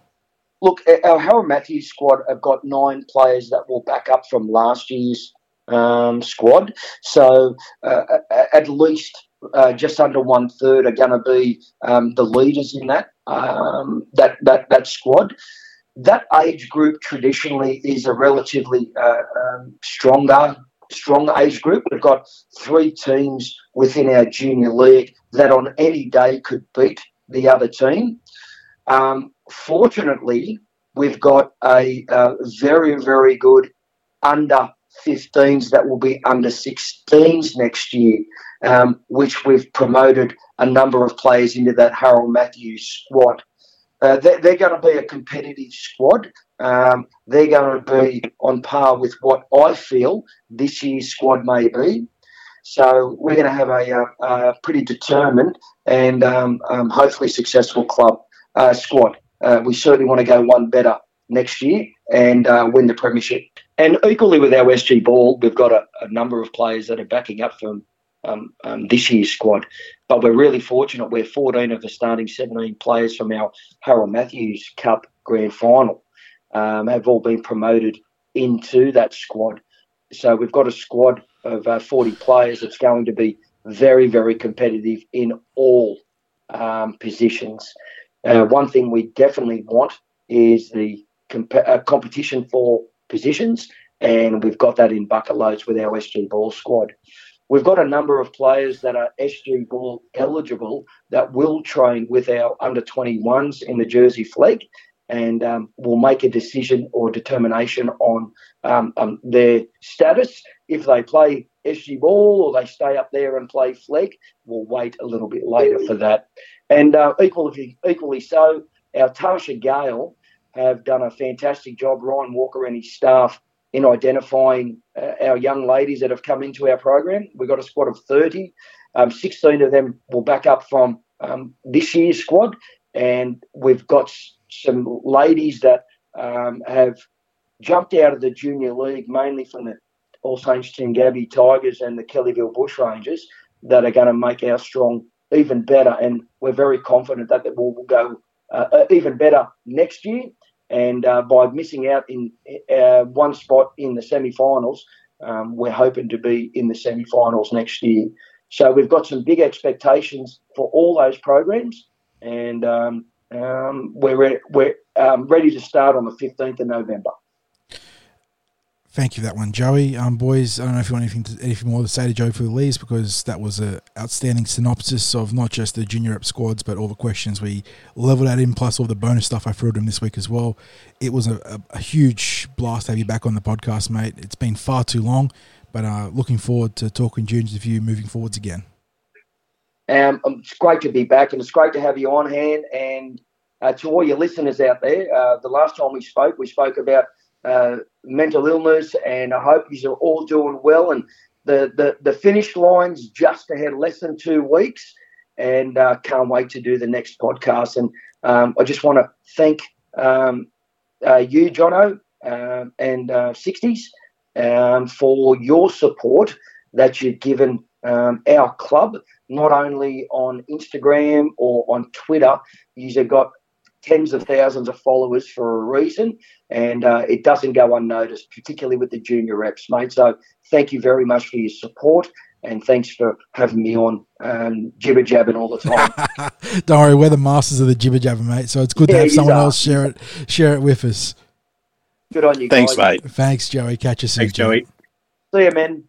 Look, our Harold Matthews squad have got nine players that will back up from last year's um, squad. So uh, at least uh, just under one third are going to be um, the leaders in that um, that that that squad. That age group traditionally is a relatively uh, um, stronger strong age group. We've got three teams within our junior league that on any day could beat the other team. Um, fortunately, we've got a, uh very, very good under 15s that will be under 16s next year, um, which we've promoted a number of players into that Harold Matthews squad. Uh, they're, they're going to be a competitive squad. Um, they're going to be on par with what I feel this year's squad may be. So we're going to have a, uh, a pretty determined and um, hopefully successful club uh, squad. Uh, we certainly want to go one better next year, and uh, win the premiership. And equally with our SG Ball, we've got a, a number of players that are backing up from um, um, this year's squad. But we're really fortunate. We're 14 of the starting 17 players from our Harold Matthews Cup Grand Final um, have all been promoted into that squad. So we've got a squad of uh, 40 players that's going to be very, very competitive in all um, positions. Uh, one thing we definitely want is the comp- uh, competition for positions, and we've got that in bucket loads with our SG Ball squad. We've got a number of players that are SG Ball eligible that will train with our under 21s in the Jersey Flegg and um, will make a decision or determination on um, um, their status. If they play SG ball or they stay up there and play Flegg, we'll wait a little bit later for that. And uh, equally, equally so, our Tarsha Gale have done a fantastic job, Ryan Walker and his staff, in identifying uh, our young ladies that have come into our program. We've got a squad of 30. Um, 16 of them will back up from um, this year's squad, and we've got some ladies that um, have jumped out of the junior league, mainly from the All Saints Gabby Tigers and the Kellyville Bushrangers, that are going to make our strong even better. And we're very confident that we'll, will go uh, uh, even better next year. And uh, by missing out in uh, one spot in the semi-finals, um, we're hoping to be in the semi-finals next year. So we've got some big expectations for all those programs, and um, um, we're re- we're um, ready to start on the fifteenth of November. Thank you for that one, Joey. Um, boys, I don't know if you want anything, to, anything more to say to Joey for the leaves because that was an outstanding synopsis of not just the junior up squads, but all the questions we leveled at him, plus all the bonus stuff I threw at him this week as well. It was a, a, a huge blast to have you back on the podcast, mate. It's been far too long, but uh, looking forward to talking juniors with you moving forwards again. Um, it's great to be back, and it's great to have you on hand. And uh, to all your listeners out there, uh, the last time we spoke, we spoke about uh, mental illness, and I hope you are all doing well. And the, the, the finish line's just ahead, less than two weeks, and uh, can't wait to do the next podcast. And um, I just want to thank um, uh, you, Jono, um, and 60s um, for your support that you've given um, our club, not only on Instagram or on Twitter. You've got tens of thousands of followers for a reason, and uh, it doesn't go unnoticed, particularly with the junior reps, mate. So thank you very much for your support. And thanks for having me on um, jibber jabbing all the time. Don't worry, we're the masters of the jibber jabber, mate. So it's good yeah, to have someone are. else share it share it with us. Good on you. Thanks, guys. mate. Thanks, Joey. Catch you soon. Thanks, Joey. See you, man.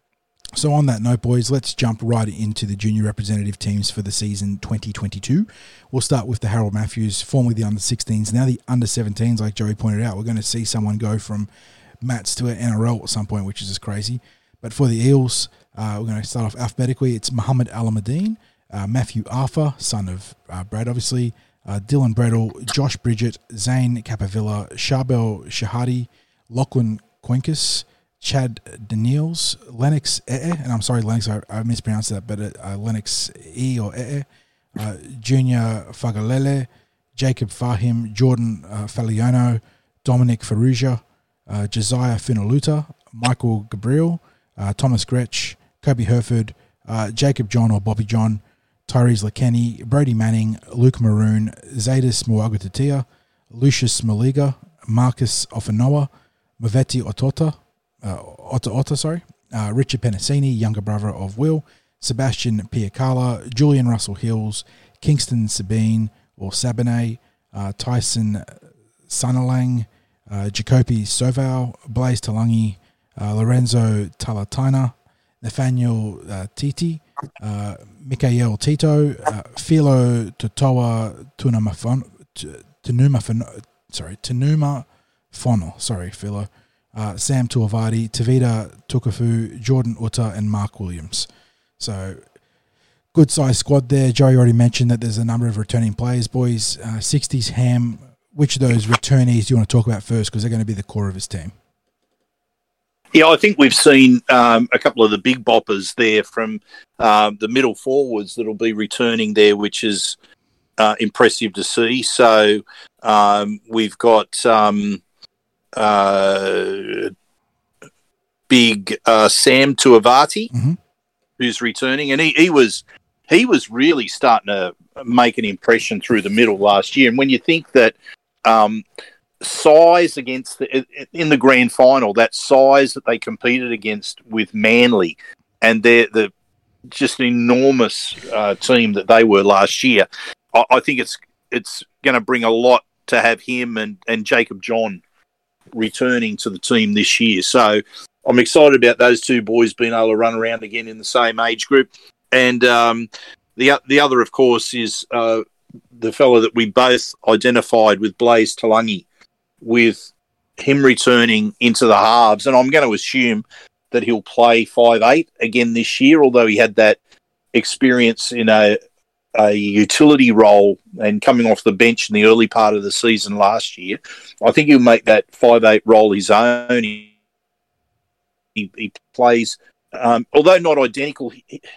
So, on that note, boys, let's jump right into the junior representative teams for the season 2022. We'll start with the Harold Matthews, formerly the under 16s, now the under 17s, like Joey pointed out. We're going to see someone go from Mats to an NRL at some point, which is just crazy. But for the Eels, uh, we're going to start off alphabetically. It's Muhammad Alamuddin, uh, Matthew Arthur, son of uh, Brad, obviously, uh, Dylan Bredel, Josh Bridget, Zane Capavilla, Charbel Shahadi, Lachlan Quincus, Chad Daniels, Lennox Ee, and I'm sorry, Lennox, I, I mispronounced that, but uh, Lennox E or Ee, uh, Junior Fagalele, Jacob Fahim, Jordan uh, Faliano, Dominic Faruja, uh, Josiah Finaluta, Michael Gabriel, uh, Thomas Gretsch, Kobe Herford, uh, Jacob John or Bobby John, Tyrese Lakenny, Brody Manning, Luke Maroon, Zadis Muagatatia, Lucius Maliga, Marcus Ofanoa, Maveti Otota, uh, Otta, sorry, uh, Richard Penisini, younger brother of Will, Sebastian Piacala, Julian Russell Hills, Kingston Sabine or Sabine, uh, Tyson Sunalang, uh, Jacopi Soval, Blaze Talangi, uh, Lorenzo Talatina, Nathaniel uh, Titi, uh, Mikael Tito, uh, Philo Totoa Tunuma Tunuma sorry Tunuma Fono, sorry Philo, uh, Sam Tuavati, Tavita Tukafu, Jordan Uta, and Mark Williams. So, good size squad there. Joey already mentioned that there's a number of returning players, boys. Uh, 60s Ham. Which of those returnees do you want to talk about first? Because they're going to be the core of his team. Yeah, I think we've seen um, a couple of the big boppers there from uh, the middle forwards that'll be returning there, which is uh, impressive to see. So um, we've got um, uh, big uh, Sam Tuavati, Mhm. who's returning, and he, he was he was really starting to make an impression through the middle last year. And when you think that um, size against the in the grand final, that size that they competed against with Manly, and they're the just an enormous uh, team that they were last year. I, I think it's it's going to bring a lot to have him and, and Jacob John returning to the team this year. So I'm excited about those two boys being able to run around again in the same age group. And um, the the other, of course, is uh, the fellow that we both identified with Blaze Talangi, with him returning into the halves. And I'm going to assume that he'll play five eight again this year, although he had that experience in a a utility role and coming off the bench in the early part of the season last year. I think he'll make that five eight role his own. He, he, he plays, um, although not identical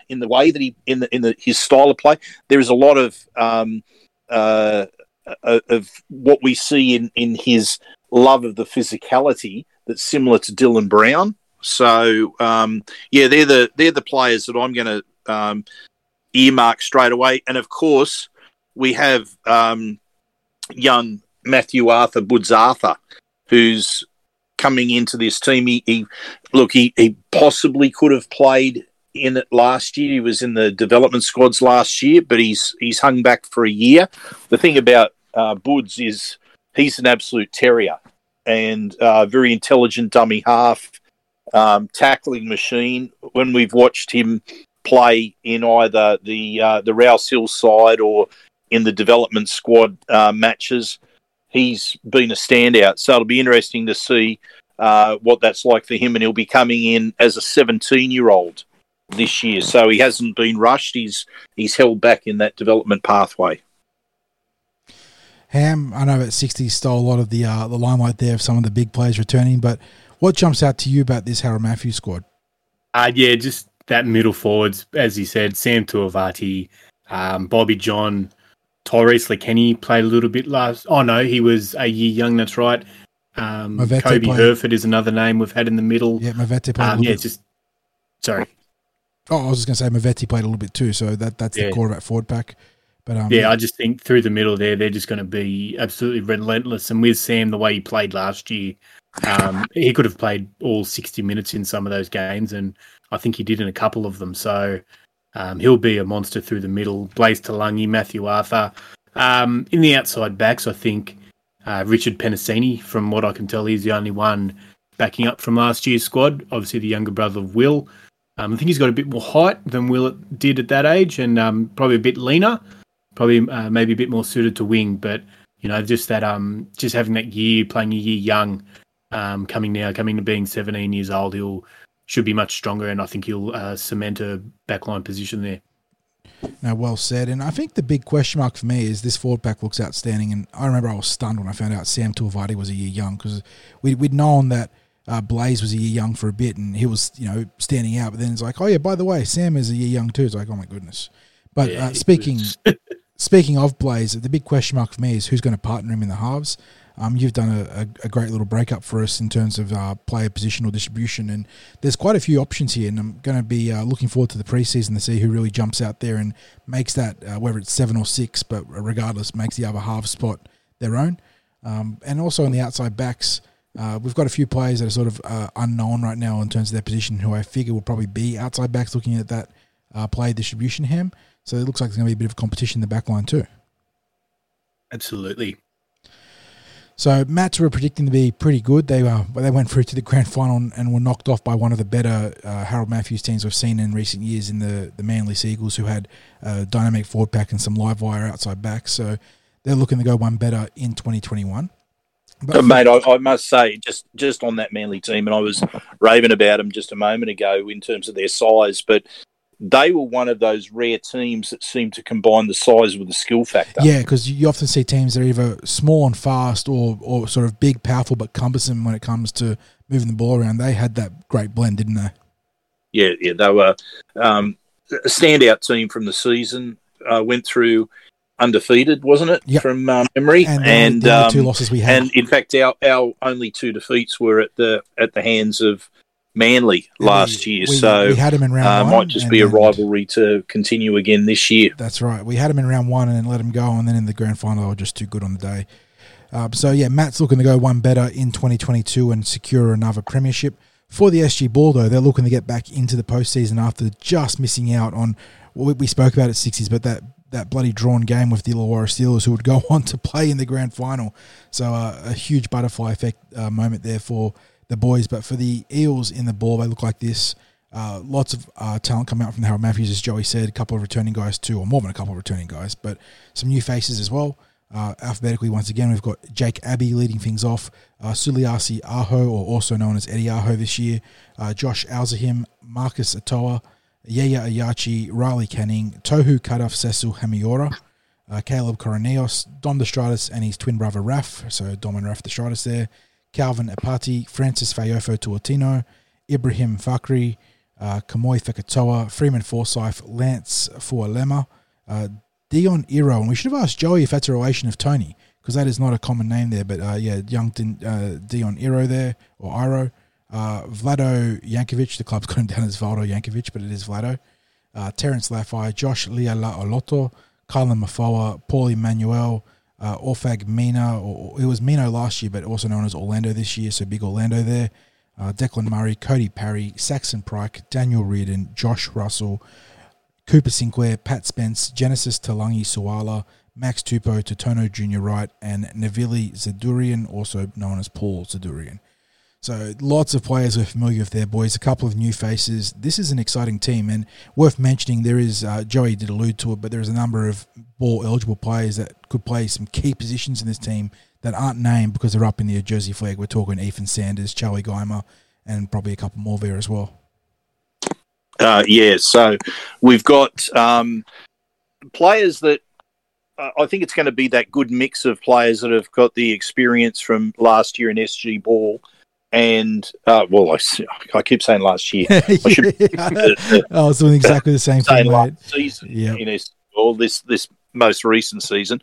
in the way that he in the in the his style of play. There is a lot of um, uh, of what we see in in his love of the physicality that's similar to Dylan Brown. So um, yeah, they're the they're the players that I'm going to um, earmark straight away. And of course, we have um, young Matthew Arthur Woods Arthur, who's coming into this team. He, he look, he, he possibly could have played in it last year. He was in the development squads last year, but he's he's hung back for a year. The thing about uh, Woods is he's an absolute terrier and uh, very intelligent dummy half, um, tackling machine. When we've watched him play in either the uh, the Rouse Hill side or in the development squad uh, matches, he's been a standout. So it'll be interesting to see uh, what that's like for him, and he'll be coming in as a 17 year old this year. So he hasn't been rushed. He's he's held back in that development pathway. Ham, I know that 60 stole a lot of the uh, the limelight there of some of the big players returning, but what jumps out to you about this Harold Matthews squad? Uh, yeah, just that middle forwards, as you said, Sam Tuavati, um, Bobby John, Tyrese Kenny played a little bit last. Oh no, he was a year young. That's right. Um, Mavete Kobe played- Herford is another name we've had in the middle. Yeah, Mavete played a Um, little yeah, bit. just sorry. oh, I was just going to say Mavetti played a little bit too, so that that's Yeah. the quarterback forward pack. But um, Yeah, I just think through the middle there, they're just going to be absolutely relentless. And with Sam, the way he played last year, um, he could have played all 60 minutes in some of those games, and I think he did in a couple of them. So um, he'll be a monster through the middle. Blaze Talangi, Matthew Arthur. Um, in the outside backs, I think uh, Richard Penisini, from what I can tell, he's the only one backing up from last year's squad. Obviously, the younger brother of Will. Um, I think he's got a bit more height than Will did at that age, and um, probably a bit leaner probably uh, maybe a bit more suited to wing, but you know, just that um, just having that year playing a year young, um, coming now, coming to being 17 years old, he'll should be much stronger, and I think he'll uh, cement a backline position there. No, well said. And I think the big question mark for me is this forward pack looks outstanding. And I remember I was stunned when I found out Sam Tuivati was a year young because we, we'd known that uh, Blaze was a year young for a bit and he was, you know, standing out. But then it's like, oh, yeah, by the way, Sam is a year young too. It's like, oh, my goodness. But Yeah, uh, speaking speaking of Blaze, the big question mark for me is who's going to partner him in the halves. Um, you've done a, a, great little breakup for us in terms of uh, player positional distribution, and there's quite a few options here. And I'm going to be uh, looking forward to the preseason to see who really jumps out there and makes that, uh, whether it's seven or six, but regardless, makes the other half spot their own. Um, and also on the outside backs, uh, we've got a few players that are sort of uh, unknown right now in terms of their position, who I figure will probably be outside backs. Looking at that uh, player distribution, ham. So it looks like there's going to be a bit of competition in the back line too. Absolutely. So Mats were predicting to be pretty good. They uh, they went through to the grand final and were knocked off by one of the better uh, Harold Matthews teams we've seen in recent years in the, the Manly Seagulls, who had a dynamic forward pack and some live wire outside back. So they're looking to go one better in 2021. But mate, I, I must say, just just on that Manly team, and I was raving about them just a moment ago in terms of their size, but they were one of those rare teams that seemed to combine the size with the skill factor. yeah, because you often see teams that are either small and fast or, or sort of big, powerful, but cumbersome when it comes to moving the ball around. They had that great blend, didn't they? yeah, yeah, they were um, a standout team from the season. Uh, went through undefeated, wasn't it, Yep. from uh, memory? And, and the only two um, losses we had. and in fact, our, our only two defeats were at the at the hands of Manly last we- year. we- so we had him in round uh, one. might just be a rivalry to continue again this year. That's right. We had him in round one and then let him go, and then in the grand final, they were just too good on the day. Um, so yeah, Matt's looking to go one better in 2022 and secure another premiership. For the SG Ball, though, they're looking to get back into the postseason after just missing out on what we spoke about at 60s, but that that bloody drawn game with the Illawarra Steelers, who would go on to play in the grand final. So uh, a huge butterfly effect uh, moment there for the boys. But for the Eels in the ball, they look like this. Uh, lots of uh, talent coming out from the Harold Matthews, as Joey said. A couple of returning guys too, or more than a couple of returning guys, but some new faces as well. Uh, alphabetically, once again, we've got Jake Abbey leading things off. Uh, Suliasi Aho, or also known as Eddie Aho this year. Uh, Josh Alzahim, Marcus Atoa, Yaya Ayachi, Riley Canning, Tohu Kadaf Sesu Hamiora, uh, Caleb Coroneos, Dom Destratus and his twin brother Raf, so Dom and Raf Destratus there, Calvin Apati, Francis Fayofo Tuatino, Ibrahim Fakri, uh, Kamoy Fekatoa, Freeman Forsyth, Lance Fualema, uh, Dion Iro, and we should have asked Joey if that's a relation of Tony, because that is not a common name there, but uh, yeah, young Din, uh, Dion Iro there, or Iro, uh, Vlado Yankovic, the club's got him down as Valdo Yankovic, but it is Vlado, uh, Terence Laffey, Josh Liala Oloto, Kylan Mafoa, Paul Emmanuel, uh, Orfag Mina, or it was Mino last year, but also known as Orlando this year, so big Orlando there. Uh, Declan Murray, Cody Parry, Saxon Pryke, Daniel Reardon, Josh Russell, Cooper Sinclair, Pat Spence, Genesis Talangi Suala, Max Tupou, Totono Junior Wright, and Navili Zadurian, also known as Paul Zadurian. So lots of players are familiar with their boys. A couple of new faces. This is an exciting team, and worth mentioning. There is uh, Joey did allude to it, but there is a number of ball eligible players that could play some key positions in this team that aren't named because they're up in the Jersey Flegg. We're talking Ethan Sanders, Charlie Geimer, and probably a couple more there as well. Uh, yeah, so we've got um, players that uh, I think it's going to be that good mix of players that have got the experience from last year in SG Ball. And, uh, well, I keep saying last year. should- I was doing exactly the same thing, mate. last season Yep. in SG Ball, this, this most recent season.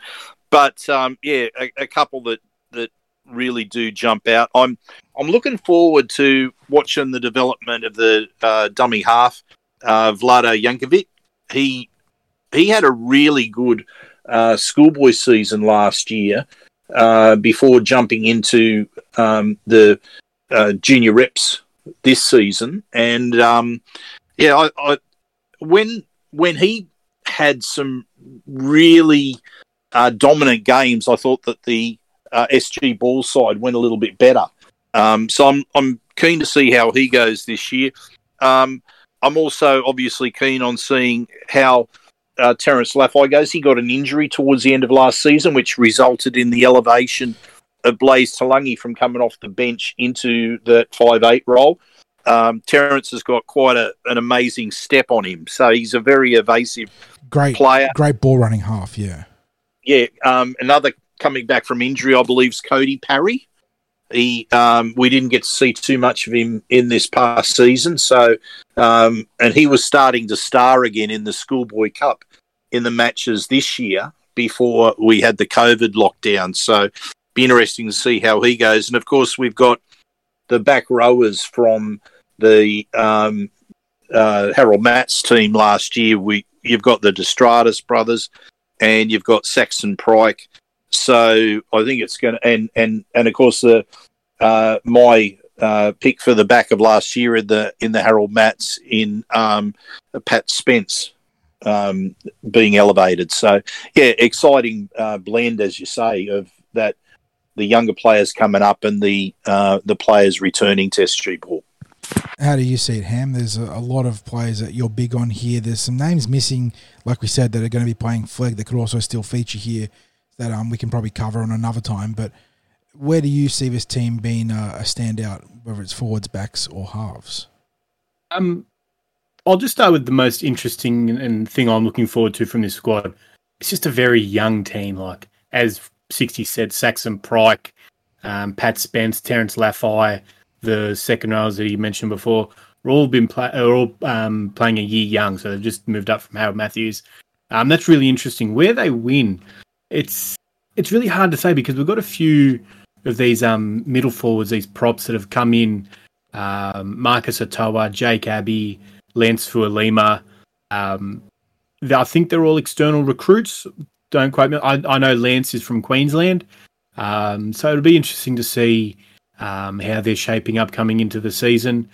But, um, yeah, a, a couple that, that really do jump out. I'm I'm looking forward to watching the development of the uh, dummy half, uh, Vlado Yankovic. He he had a really good uh, schoolboy season last year uh, before jumping into um, the uh, junior reps this season, and um, yeah, I, I when when he had some really uh, dominant games, I thought that the uh, SG ball side went a little bit better. Um, so I'm I'm keen to see how he goes this year. Um, I'm also obviously keen on seeing how uh, Terence Laffey goes. He got an injury towards the end of last season, which resulted in the elevation of Blaze Talangi from coming off the bench into the five eight role. Um, Terence has got quite a, an amazing step on him, so he's a very evasive Great, player. great ball running half. Yeah, Yeah, um, another coming back from injury, I believe, is Cody Parry. He, um, we didn't get to see too much of him in this past season, so um, and he was starting to star again in the Schoolboy Cup in the matches this year before we had the COVID lockdown. So, be interesting to see how he goes. And of course, we've got the back rowers from the um, uh, Harold Matt's team last year. We you've got the Destratus brothers, and you've got Saxon Pryke. So I think it's going to and and and of course the uh, my uh, pick for the back of last year in the in the Harold Matts in um, Pat Spence um, being elevated. So yeah, exciting uh, blend as you say of that the younger players coming up and the uh, the players returning to SG Ball. How do you see it, Ham? There's a, a lot of players that you're big on here. There's some names missing, like we said, that are going to be playing Flegg that could also still feature here that um, we can probably cover on another time. But where do you see this team being uh, a standout, whether it's forwards, backs, or halves? Um, I'll just start with the most interesting and- and thing I'm looking forward to from this squad. It's just a very young team. Like as Sixty said, Saxon Pryke, um, Pat Spence, Terence Laffey, the second rows that he mentioned before, are all been are all um, playing a year young. So they've just moved up from Harold Matthews. Um, that's really interesting. Where they win, it's it's really hard to say because we've got a few of these um, middle forwards, these props that have come in. Um, Marcus Otoa, Jake Abbey, Lance Fualima. Um, I think they're all external recruits. Don't quote me. I, I know Lance is from Queensland. Um, so it'll be interesting to see um, how they're shaping up coming into the season.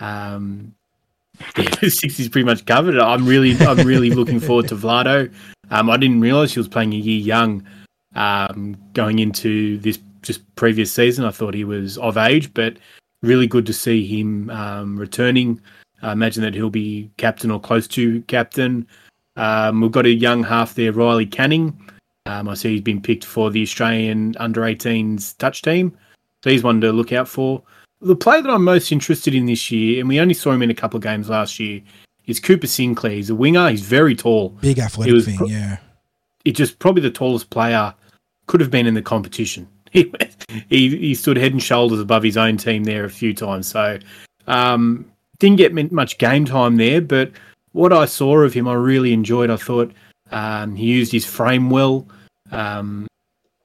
Um, yeah, 60's pretty much covered. I'm really, I'm really looking forward to Vlado. Um, I didn't realize he was playing a year young um, going into this just previous season. I thought he was of age, but really good to see him um, returning. I imagine that he'll be captain or close to captain. Um, we've got a young half there, Riley Canning. Um, I see he's been picked for the Australian under 18s touch team. So he's one to look out for. The player that I'm most interested in this year, and we only saw him in a couple of games last year, is Cooper Sinclair. He's a winger. He's very tall. Big athletic thing, pro- yeah. He's just probably the tallest player could have been in the competition. He, he he stood head and shoulders above his own team there a few times. So um, didn't get much game time there, but what I saw of him, I really enjoyed. I thought um, he used his frame well. Um,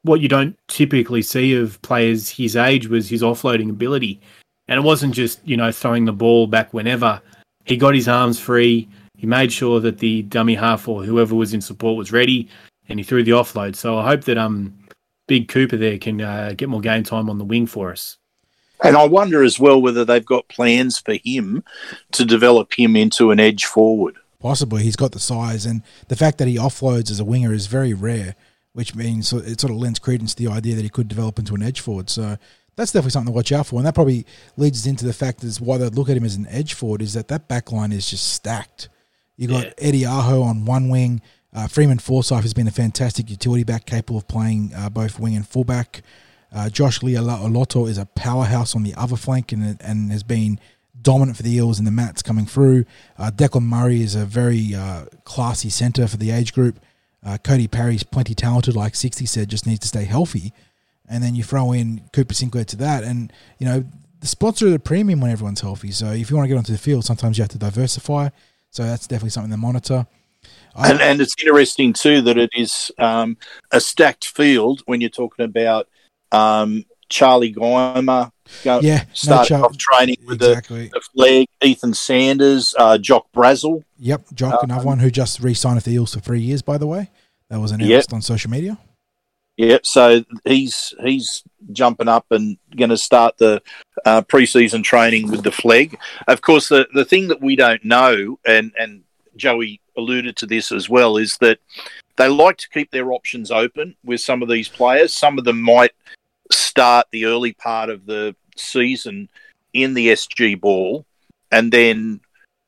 what you don't typically see of players his age was his offloading ability. And it wasn't just, you know, throwing the ball back whenever. He got his arms free. He made sure that the dummy half or whoever was in support was ready and he threw the offload. So I hope that um Big Cooper there can uh, get more game time on the wing for us. And I wonder as well whether they've got plans for him to develop him into an edge forward. Possibly. He's got the size, and the fact that he offloads as a winger is very rare, which means it sort of lends credence to the idea that he could develop into an edge forward. So that's definitely something to watch out for. And that probably leads into the fact that why they look at him as an edge forward is that that back line is just stacked. You got yeah. Eddie Aho on one wing. Uh, Freeman Forsyth has been a fantastic utility back, capable of playing uh, both wing and fullback. Uh, Josh Leota is a powerhouse on the other flank and, and has been dominant for the Eels in the mats coming through. Uh, Declan Murray is a very uh, classy centre for the age group. Uh, Cody Parry's plenty talented, like 60 said, just needs to stay healthy. And then you throw in Cooper Sinclair to that. And, you know, the spots are the premium when everyone's healthy. So if you want to get onto the field, sometimes you have to diversify. So that's definitely something to monitor. And, and, it's interesting too that it is um, a stacked field when you're talking about um, Charlie Geimer, Go, yeah, starting no, off training with exactly. the, the, Flegg. Ethan Sanders, uh, Jock Brazel. Yep, Jock, another um, one who just re-signed with the Eels for three years. By the way, that was announced yep. on social media. Yep. So he's he's jumping up and going to start the uh, preseason training with the Flegg. Of course, the the thing that we don't know, and and Joey alluded to this as well, is that they like to keep their options open with some of these players. Some of them might start the early part of the season in the SG ball, and then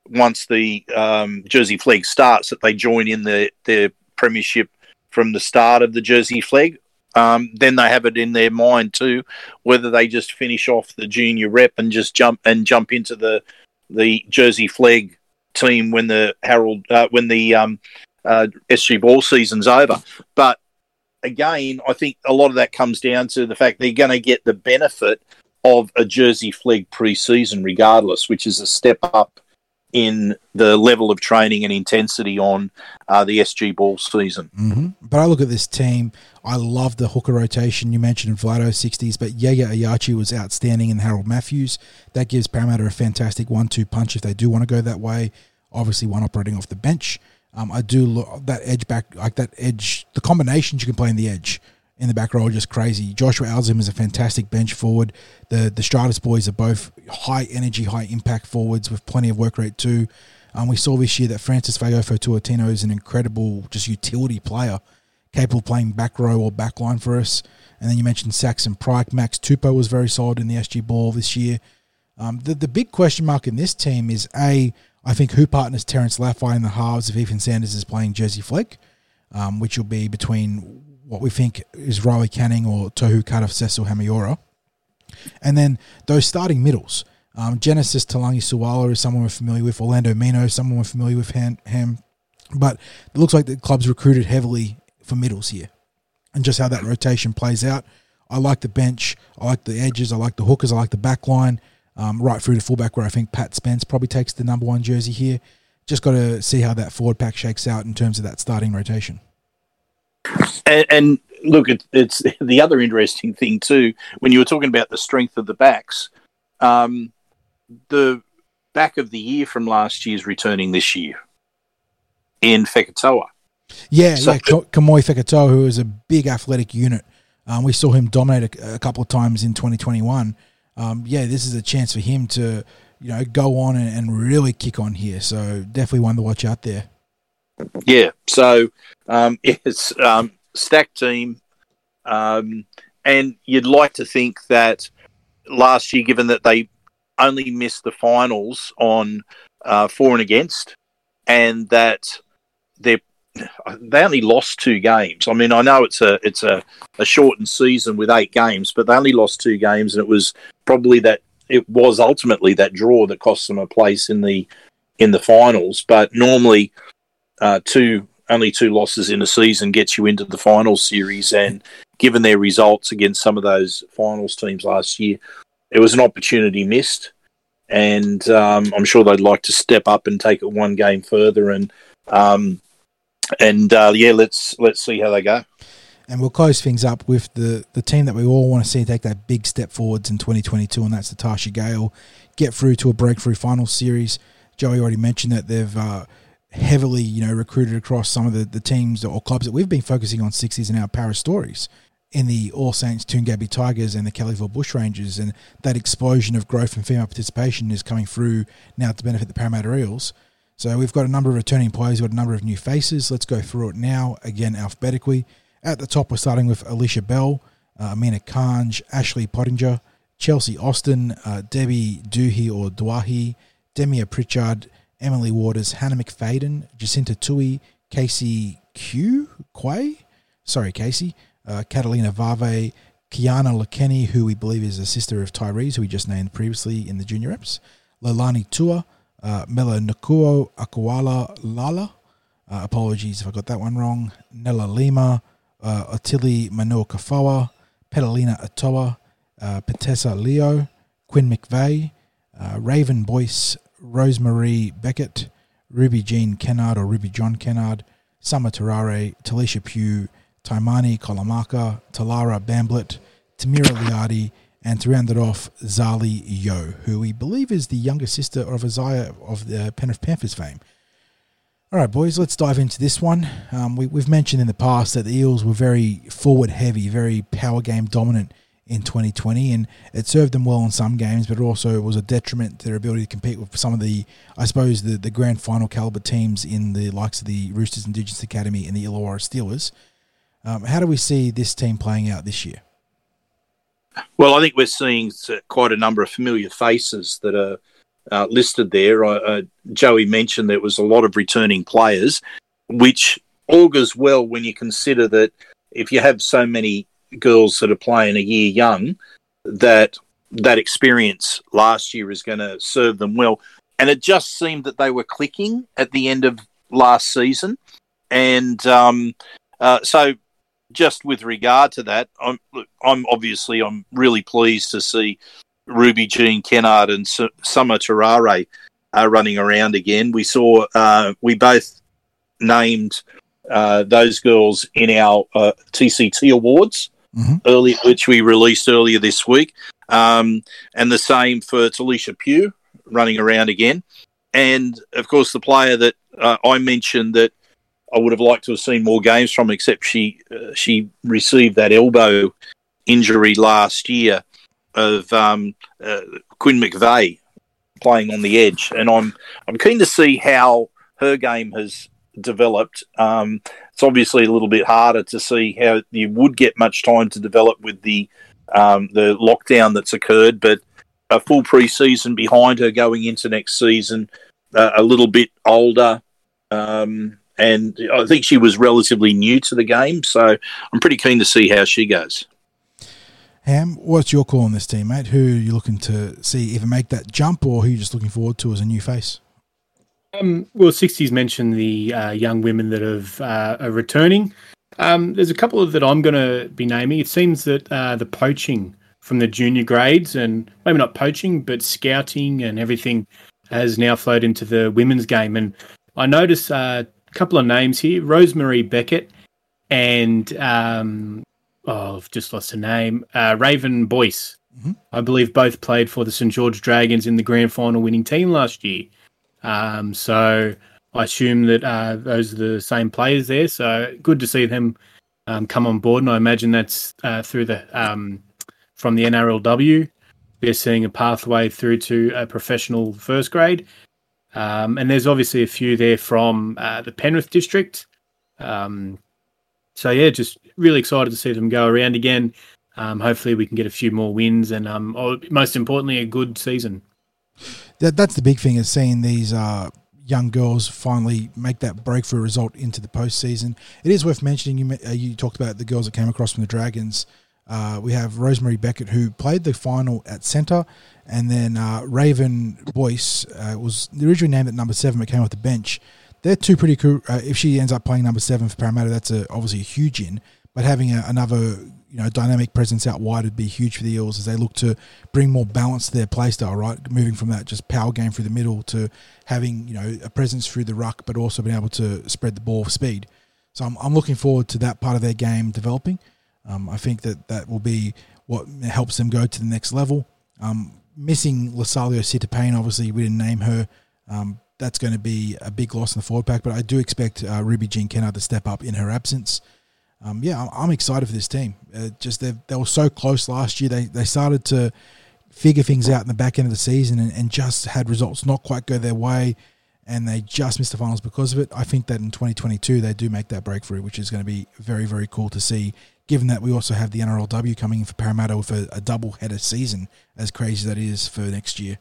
once the um, Jersey Flegg starts, that they join in the their premiership from the start of the Jersey Flegg. Um, then they have it in their mind too, whether they just finish off the junior rep and just jump and jump into the the Jersey Flegg team when the Harold uh, when the um, uh, SG ball season's over. But again, I think a lot of that comes down to the fact they're going to get the benefit of a Jersey Flegg pre-season, regardless, which is a step up in the level of training and intensity on uh, the SG ball season. Mm-hmm. But I look at this team. I love the hooker rotation. You mentioned Vlado 60s, but Yaya Ayachi was outstanding in Harold Matthews. That gives Parramatta a fantastic one-two punch if they do want to go that way. Obviously, one operating off the bench. Um, I do look that edge back, like that edge, the combinations you can play in the edge in the back row are just crazy. Joshua Alzim is a fantastic bench forward. The the Stratus boys are both high energy, high impact forwards with plenty of work rate too. Um, we saw this year that Francis Fagofo Tuatino is an incredible, just utility player, capable of playing back row or back line for us. And then you mentioned Saxon Pryke. Max Tupou was very solid in the SG ball this year. Um, the, the big question mark in this team is A, I think who partners Terence Laffey in the halves if Ethan Sanders is playing Jersey Flegg, um, which will be between what we think is Riley Canning or Tohu Cardiff Cecil Hamiora. And then those starting middles. Um, Genesis Talangi Suwala is someone we're familiar with. Orlando Mino, someone we're familiar with him. But it looks like the club's recruited heavily for middles here. And just how that rotation plays out. I like the bench. I like the edges. I like the hookers. I like the back line. Um, right through to fullback, where I think Pat Spence probably takes the number one jersey here. just got to see how that forward pack shakes out in terms of that starting rotation. And, and look, it, it's the other interesting thing too. When you were talking about the strength of the backs, um, the back of the year from last year is returning this year in Fekitoa. Yeah, So- yeah. Ka- Kamoi Fekatoa, who is a big athletic unit. Um, we saw him dominate a, a couple of times in 2021. Um, yeah, this is a chance for him to, you know, go on and, and really kick on here. So definitely one to watch out there. Yeah. So um, it's um, stacked team, um, and you'd like to think that last year, given that they only missed the finals on uh, for and against, and that they they only lost two games. I mean, I know it's a it's a, a shortened season with eight games, but they only lost two games, and it was probably that it was ultimately that draw that cost them a place in the in the finals. But normally uh, two only two losses in a season gets you into the final series. And given their results against some of those finals teams last year, it was an opportunity missed. And um, I'm sure they'd like to step up and take it one game further. And um, and uh, yeah, let's let's see how they go. And we'll close things up with the, the team that we all want to see take that big step forwards in 2022, and that's the Tarsha Gale get through to a breakthrough final series. Joey already mentioned that they've uh, heavily, you know, recruited across some of the, the teams or clubs that we've been focusing on 60s in our Parra stories in the All Saints Toongabbie Tigers and the Kellyville Bushrangers, and that explosion of growth and female participation is coming through now to benefit the Parramatta Eels. So we've got a number of returning players, we've got a number of new faces. Let's go through it now, again alphabetically. At the top, we're starting with Alicia Bell, uh, Amina Kanj, Ashley Pottinger, Chelsea Austin, uh, Debbie Doohy or Dwahi, Demia Pritchard, Emily Waters, Hannah McFadden, Jacinta Tui, Casey Q, Quay, sorry, Casey, uh, Catalina Vave, Kiana Lekeni, who we believe is a sister of Tyrese, who we just named previously in the junior reps, Lalani Tua, uh, Mela Nakuo Akuala Lala, uh, apologies if I got that one wrong, Nella Lima, uh, Otili Manoa Kafawa, Petalina Atoa, uh, Petessa Leo, Quinn McVeigh, uh, Raven Boyce, Rosemary Beckett, Ruby Jean Kennard or Ruby John Kennard, Summer Terrare, Talisha Pugh, Taimani Kolamaka, Talara Bamblet, Tamira Liardi, and to round it off, Zali Yo, who we believe is the younger sister of Isaiah of the Penrith Panthers fame. All right, boys, let's dive into this one. Um, we, we've mentioned in the past that the Eels were very forward heavy, very power game dominant in 2020, and it served them well in some games, but it also was a detriment to their ability to compete with some of the, I suppose, the, the grand final caliber teams in the likes of the Roosters Indigenous Academy and the Illawarra Steelers. Um, how do we see this team playing out this year? Well, I think we're seeing quite a number of familiar faces that are uh, listed there. Uh, Joey mentioned there was a lot of returning players, which augurs well when you consider that if you have so many girls that are playing a year young, that that experience last year is going to serve them well. And it just seemed that they were clicking at the end of last season, and um, uh, so just with regard to that, I'm look, I'm obviously I'm really pleased to see Ruby Jean Kennard and Su- Summer Terrare uh, running around again. We saw uh, we both named uh, those girls in our uh, TCT awards Mhm. early, which we released earlier this week, um, and the same for Talisha Pugh running around again, and of course the player that uh, I mentioned that I would have liked to have seen more games from, except she uh, she received that elbow injury last year of um, uh, Quinn McVeigh playing on the edge, and I'm I'm keen to see how her game has developed. Um, it's obviously a little bit harder to see how you would get much time to develop with the um, the lockdown that's occurred, but a full preseason behind her going into next season, uh, a little bit older. Um, and I think she was relatively new to the game, so I'm pretty keen to see how she goes. Ham, what's your call on this team, mate? Who are you looking to see either make that jump or who you just looking forward to as a new face? Um, well, 60s mentioned the uh, young women that have, uh, are returning. Um, there's a couple of that I'm going to be naming. It seems that uh, the poaching from the junior grades, and maybe not poaching, but scouting and everything, has now flowed into the women's game. And I notice uh, a couple of names here: Rosemary Beckett and um, oh, I've just lost her name. Uh, Raven Boyce. Mhm. I believe both played for the St George Dragons in the grand final winning team last year. Um, so I assume that uh, those are the same players there. So good to see them um, come on board, and I imagine that's uh, through the um, from the NRLW. They're seeing a pathway through to a professional first grade, um, and there's obviously a few there from uh, the Penrith district. Um, so yeah, just really excited to see them go around again. Um, hopefully, we can get a few more wins, and um, or most importantly, a good season. That, that's the big thing is seeing these uh, young girls finally make that breakthrough result into the postseason. It is worth mentioning. You uh, you talked about the girls that came across from the Dragons. Uh, we have Rosemary Beckett who played the final at centre, and then uh, Raven Boyce uh, was originally named at number seven, but came off the bench. They're two pretty cool. Uh, if she ends up playing number seven for Parramatta, that's a, obviously a huge in. But having a, another you know dynamic presence out wide would be huge for the Eels as they look to bring more balance to their play style. Right, moving from that just power game through the middle to having you know a presence through the ruck, but also being able to spread the ball for speed. So I'm, I'm looking forward to that part of their game developing. Um, I think that that will be what helps them go to the next level. Um, missing Lasalio Sitapane, obviously we didn't name her. Um, that's going to be a big loss in the forward pack, but I do expect uh, Ruby Jean Kennard to step up in her absence. Um, yeah, I'm- excited for this team. Uh, just they they were so close last year. They they started to figure things out in the back end of the season and, and just had results not quite go their way, and they just missed the finals because of it. I think that in 2022 they do make that breakthrough, which is going to be very very cool to see. Given that we also have the NRLW coming in for Parramatta with a, a double header season, as crazy as that is for next year.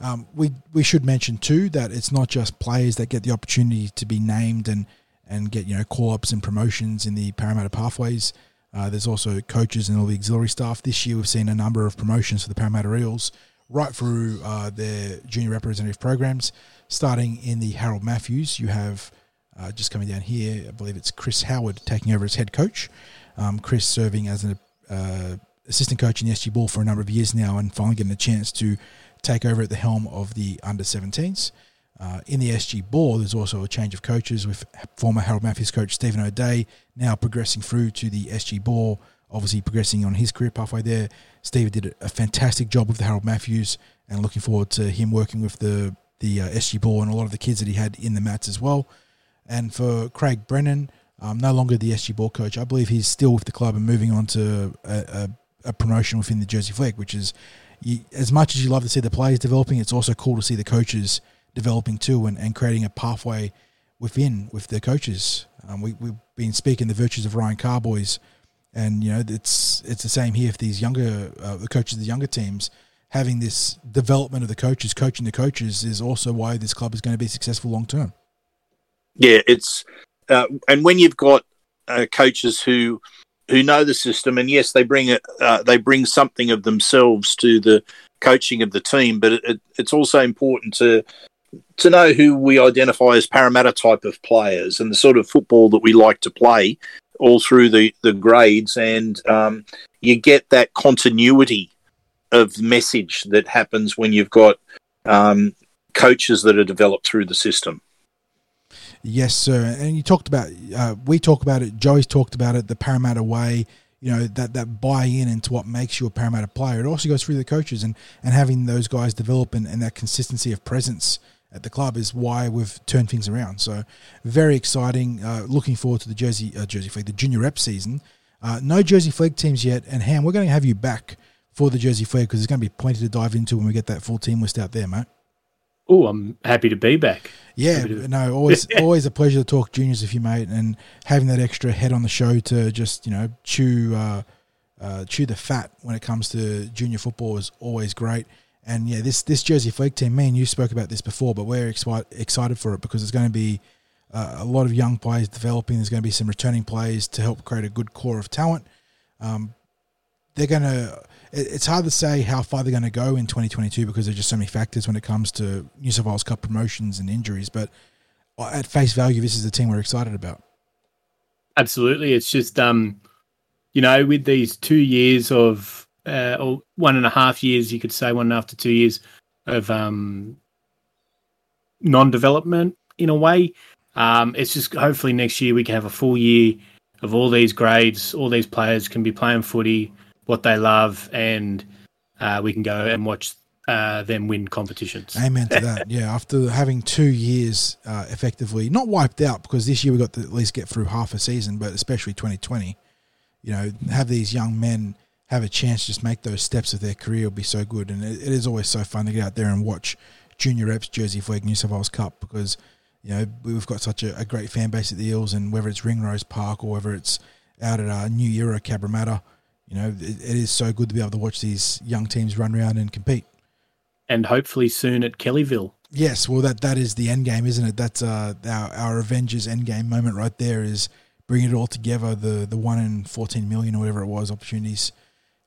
Um, we we should mention too that it's not just players that get the opportunity to be named and and get you know call ups and promotions in the Parramatta pathways. Uh, there's also coaches and all the auxiliary staff. This year we've seen a number of promotions for the Parramatta Eels, right through uh, their junior representative programs. Starting in the Harold Matthews, you have uh, just coming down here. I believe it's Chris Howard taking over as head coach. Um, Chris serving as an uh, assistant coach in the SG Ball for a number of years now, and finally getting a chance to take over at the helm of the under 17s. Uh, in the SG Ball, there's also a change of coaches with former Harold Matthews coach Stephen O'Day now progressing through to the SG Ball, obviously progressing on his career pathway there. Steve did a fantastic job with the Harold Matthews, and looking forward to him working with the the uh, SG Ball and a lot of the kids that he had in the mats as well. And for Craig Brennan, um, no longer the SG Ball coach, I believe he's still with the club and moving on to a, a, a promotion within the Jersey Flegg, which is you, as much as you love to see the players developing, it's also cool to see the coaches developing too and, and creating a pathway within with the coaches. Um, we, we've been speaking the virtues of Ryan Carboys, and you know it's it's the same here for these younger uh, the coaches of the younger teams having this development of the coaches, coaching the coaches is also why this club is going to be successful long term. Yeah, it's uh, and when you've got uh, coaches who who know the system, and yes, they bring uh, they bring something of themselves to the coaching of the team, but it, it, it's also important to to know who we identify as Parramatta type of players and the sort of football that we like to play all through the the grades, and um, you get that continuity of message that happens when you've got um, coaches that are developed through the system. Yes, sir. And you talked about, uh, we talk about it. Joey's talked about it. The Parramatta way. You know that that buy in into what makes you a Parramatta player. It also goes through the coaches and and having those guys develop and, and that consistency of presence at the club is why we've turned things around. So very exciting. Uh, looking forward to the Jersey uh, Jersey Flegg, the junior rep season. Uh, no Jersey Flegg teams yet, and Ham, we're going to have you back for the Jersey Flegg because there's going to be plenty to dive into when we get that full team list out there, mate. Oh, I'm happy to be back. Yeah, to- no, always always a pleasure to talk juniors with you, mate, and having that extra head on the show to just you know chew uh, uh, chew the fat when it comes to junior football is always great. And yeah, this this Jersey Flegg team, me and you spoke about this before, but we're exci- excited for it because there's going to be uh, a lot of young players developing. There's going to be some returning players to help create a good core of talent. Um, they're going to. It's hard to say how far they're going to go in 2022 because there's just so many factors when it comes to New South Wales Cup promotions and injuries. But at face value, this is the team we're excited about. Absolutely. It's just, um, you know, with these two years of, uh, or one and a half years, you could say one and a half to two years of um, non development in a way. Um, it's just hopefully next year we can have a full year of all these grades, all these players can be playing footy, what they love, and uh, we can go and watch uh, them win competitions. Amen to that. yeah, after having two years uh, effectively not wiped out because this year we got to at least get through half a season, but especially 2020, you know, have these young men have a chance to just make those steps of their career will be so good. And it, it is always so fun to get out there and watch junior reps Jersey Flegg New South Wales Cup because you know we've got such a, a, great fan base at the Eels, and whether it's Ringrose Park or whether it's out at our uh, New Era Cabramatta, you know, it, it is so good to be able to watch these young teams run around and compete and hopefully soon at Kellyville. Yes, well, that that is the end game, isn't it? That's uh, our our Avengers end game moment right there. Is bringing it all together. The the one in fourteen million or whatever it was opportunities.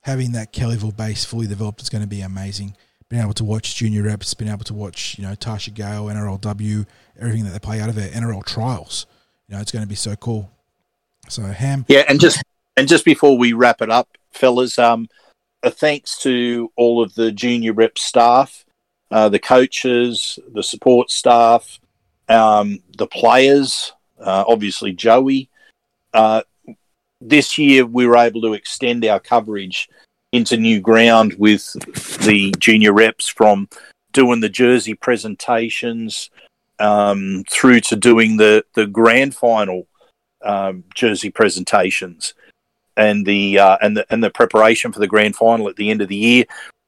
Having that Kellyville base fully developed is going to be amazing. Being able to watch junior reps, being able to watch you know Tarsha Gale, NRLW, everything that they play out of their NRL trials. You know, it's going to be so cool. So Ham, yeah, and just and just before we wrap it up, fellas, um, a thanks to all of the junior rep staff, uh, the coaches, the support staff, um, the players, uh, obviously Joey. Uh, this year we were able to extend our coverage into new ground with the junior reps from doing the jersey presentations um, through to doing the, the grand final um, jersey presentations and the uh, and the and the preparation for the grand final at the end of the year.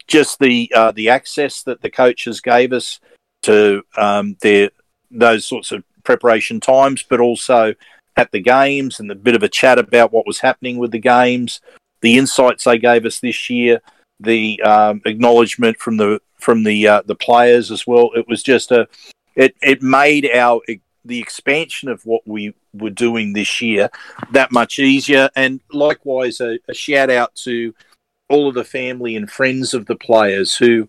Just the uh, the access that the coaches gave us to um, their those sorts of preparation times, but also at the games and the bit of a chat about what was happening with the games, the insights they gave us this year, the um, acknowledgement from the from the uh, the players as well. It was just a it it made our the expansion of what we were doing this year that much easier. And likewise, a, a shout out to all of the family and friends of the players who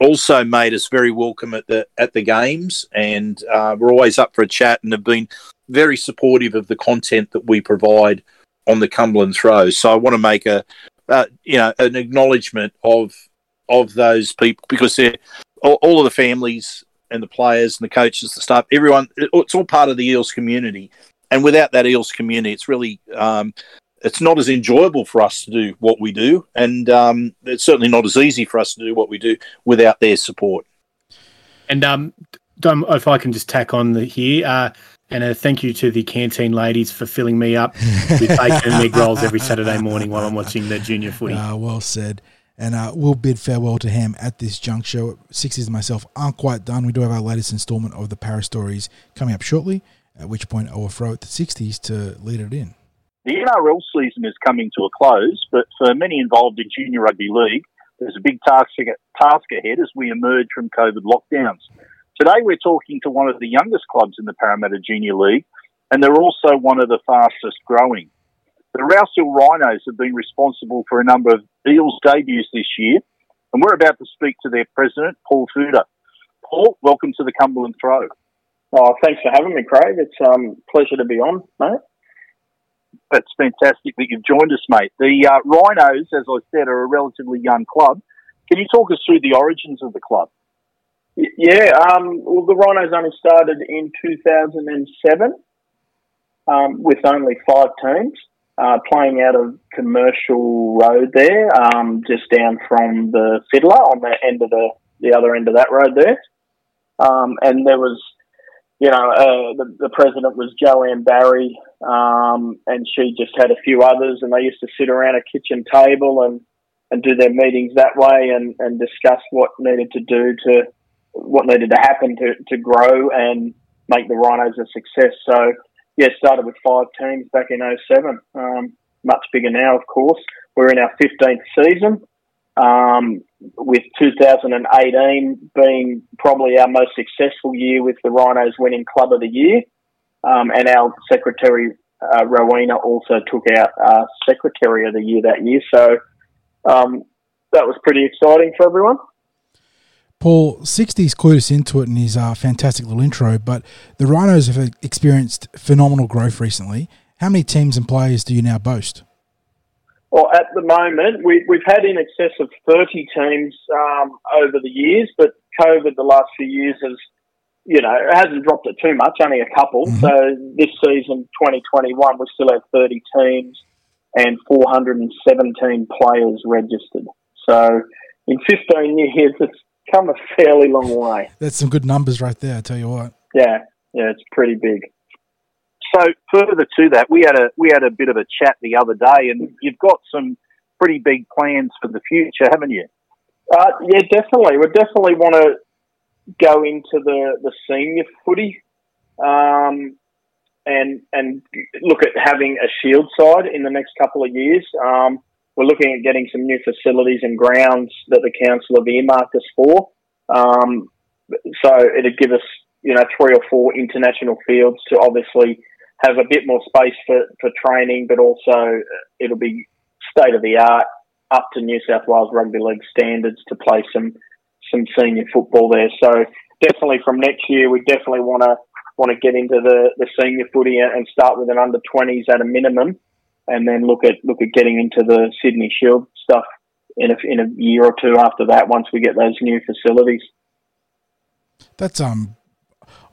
also made us very welcome at the at the games, and uh, we're always up for a chat and have been very supportive of the content that we provide on the Cumberland Throws. So I want to make a uh, you know an acknowledgement of of those people because they're all, all of the families and the players and the coaches, the staff, everyone. It's all part of the Eels community, and without that Eels community, it's really um, it's not as enjoyable for us to do what we do, and um, it's certainly not as easy for us to do what we do without their support. And um, Dom, if I can just tack on the, here, uh, and a thank you to the canteen ladies for filling me up with bacon and egg rolls every Saturday morning while I'm watching the junior footy. Uh, well said. And uh, we'll bid farewell to him at this juncture. Sixties and myself aren't quite done. We do have our latest instalment of the Parra Stories coming up shortly, at which point I will throw it to 60s to lead it in. The NRL season is coming to a close, but for many involved in Junior Rugby League, there's a big task ahead as we emerge from COVID lockdowns. Today, we're talking to one of the youngest clubs in the Parramatta Junior League, and they're also one of the fastest growing. The Rouse Hill Rhinos have been responsible for a number of Eels debuts this year, and we're about to speak to their president, Paul Fuder. Paul, welcome to the Cumberland Throw. Oh, thanks for having me, Craig. It's a um, pleasure to be on, mate. That's fantastic that you've joined us, mate. The uh, Rhinos, as I said, are a relatively young club. Can you talk us through the origins of the club? Yeah, um, well, the Rhinos only started in 2007 um, with only five teams uh, playing out of Commercial Road there, um, just down from the Fiddler on the end of the the other end of that road there. Um, and there was, you know, uh, the, the president was Joanne Barry, um, and she just had a few others, and they used to sit around a kitchen table and and do their meetings that way and, and discuss what needed to do to what needed to happen to, to grow and make the Rhinos a success. So yeah, started with five teams back in 07. Um, much bigger now, of course. We're in our 15th season, um, with 2018 being probably our most successful year with the Rhinos winning Club of the Year. Um, and our secretary, uh, Rowena, also took out uh, Secretary of the Year that year. So um, that was pretty exciting for everyone. Paul, 60s clued us into it in his uh, fantastic little intro, but the Rhinos have experienced phenomenal growth recently. How many teams and players do you now boast? Well, at the moment, we, have had in excess of 30 teams um, over the years, but COVID the last few years has you know, it hasn't dropped it too much, only a couple. Mhm. So this season, 2021, we still have 30 teams and 417 players registered. So in 15 years, it's come a fairly long way. That's some good numbers right there. I tell you what. Yeah, yeah, it's pretty big. So further to that, we had a we had a bit of a chat the other day, and you've got some pretty big plans for the future, haven't you? Uh, yeah, definitely. We definitely want to go into the, the senior footy um, and and look at having a shield side in the next couple of years. Um, we're looking at getting some new facilities and grounds that the council have earmarked us for. Um, so it'd give us, you know, three or four international fields to obviously have a bit more space for, for training, but also it'll be state of the art up to New South Wales Rugby League standards to play some some senior football there. So definitely from next year, we definitely want to want to get into the, the senior footy and start with an under twenties at a minimum, and then look at look at getting into the Sydney Shield stuff in a, in a year or two after that. Once we get those new facilities. That's um,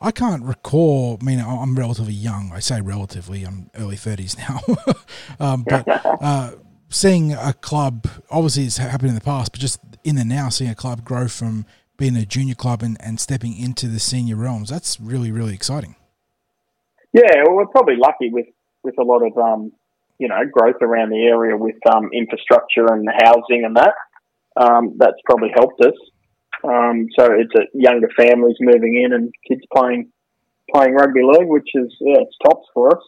I can't recall. I mean, I'm relatively young. I say relatively. I'm early thirties now. um, but uh, seeing a club, obviously, it's happened in the past, but just in the now, seeing a club grow from being a junior club and, and stepping into the senior realms, that's really really exciting. Yeah, well, we're probably lucky with, with a lot of um, you know growth around the area with um, infrastructure and housing and that. Um, that's probably helped us. Um, so it's a younger families moving in and kids playing playing rugby league, which is yeah, it's tops for us.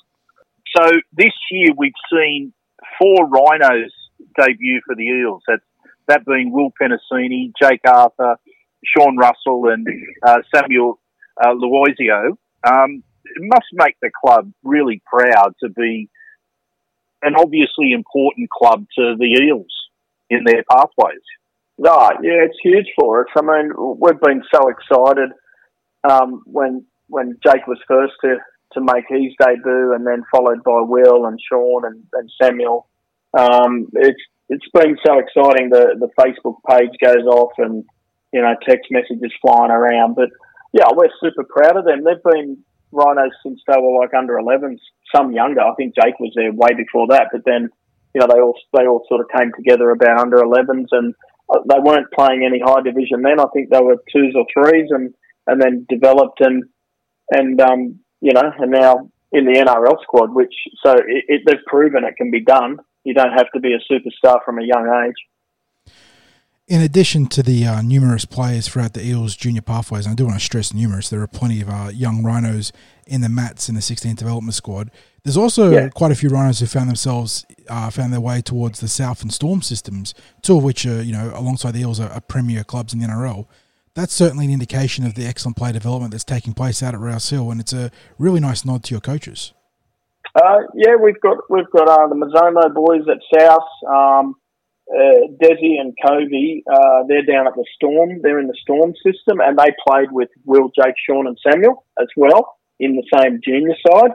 So this year we've seen four rhinos debut for the Eels. That that being Will Penisini, Jake Arthur, Sean Russell, and uh, Samuel uh. Um, it must make the club really proud to be an obviously important club to the Eels in their pathways. Oh, yeah, it's huge for us. I mean, we've been so excited um, when when Jake was first to, to make his debut, and then followed by Will and Sean and, and Samuel. Um, it's it's been so exciting. The the Facebook page goes off, and you know, text messages flying around. But yeah, we're super proud of them. They've been rhinos since they were like under 11s, some younger. I think Jake was there way before that, but then you know they all they all sort of came together about under 11s, and uh, they weren't playing any high division then. I think they were twos or threes, and and then developed and and um, you know, and now in the NRL squad. Which so it, it, they've proven it can be done. You don't have to be a superstar from a young age. In addition to the uh, numerous players throughout the Eels junior pathways, and I do want to stress numerous, there are plenty of uh, young rhinos in the mats in the 16th development squad. There's also Yeah. quite a few rhinos who found themselves uh, found their way towards the South and Storm systems, two of which are you know alongside the Eels are, are premier clubs in the NRL. That's certainly an indication of the excellent play development that's taking place out at Rouse Hill, and it's a really nice nod to your coaches. Uh, yeah, we've got we've got uh, the Mazomo boys at South. Um, uh, Desi and Covey, uh, they're down at the Storm. They're in the Storm system, and they played with Will, Jake, Sean, and Samuel as well in the same junior side.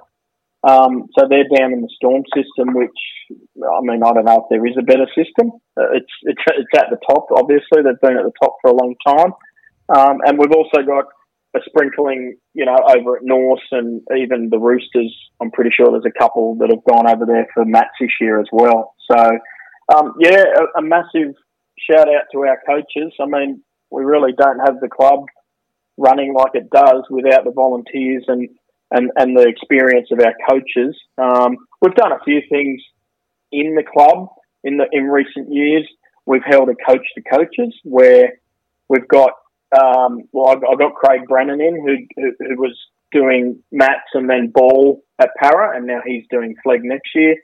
Um, so they're down in the Storm system, which I mean, I don't know if there is a better system. Uh, it's it's it's at the top. Obviously, they've been at the top for a long time, um, and we've also got a sprinkling, you know, over at Norse and even the Roosters. I'm pretty sure there's a couple that have gone over there for mats this year as well. So, um, yeah, a, a massive shout out to our coaches. I mean, we really don't have the club running like it does without the volunteers and, and, and the experience of our coaches. Um, we've done a few things in the club in the in recent years. We've held a coach to coaches where we've got um, well, I, got Craig Brennan in who, who who was doing mats and then ball at Parra, and now he's doing Flegg next year.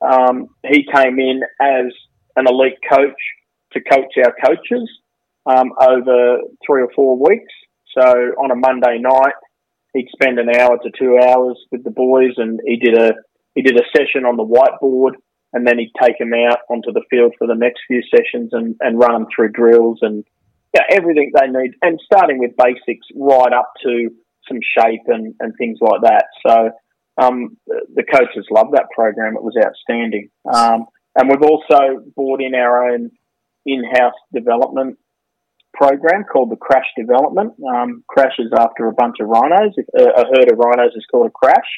Um, he came in as an elite coach to coach our coaches um, over three or four weeks. So on a Monday night, he'd spend an hour to two hours with the boys, and he did a he did a session on the whiteboard, and then he'd take them out onto the field for the next few sessions and, and run them through drills and yeah, everything they need, and starting with basics right up to some shape and, and things like that. So um, the coaches loved that program; it was outstanding. Um, and we've also brought in our own in-house development program called the Crash Development. Um, crash is after a bunch of rhinos. If, uh, a herd of rhinos is called a crash.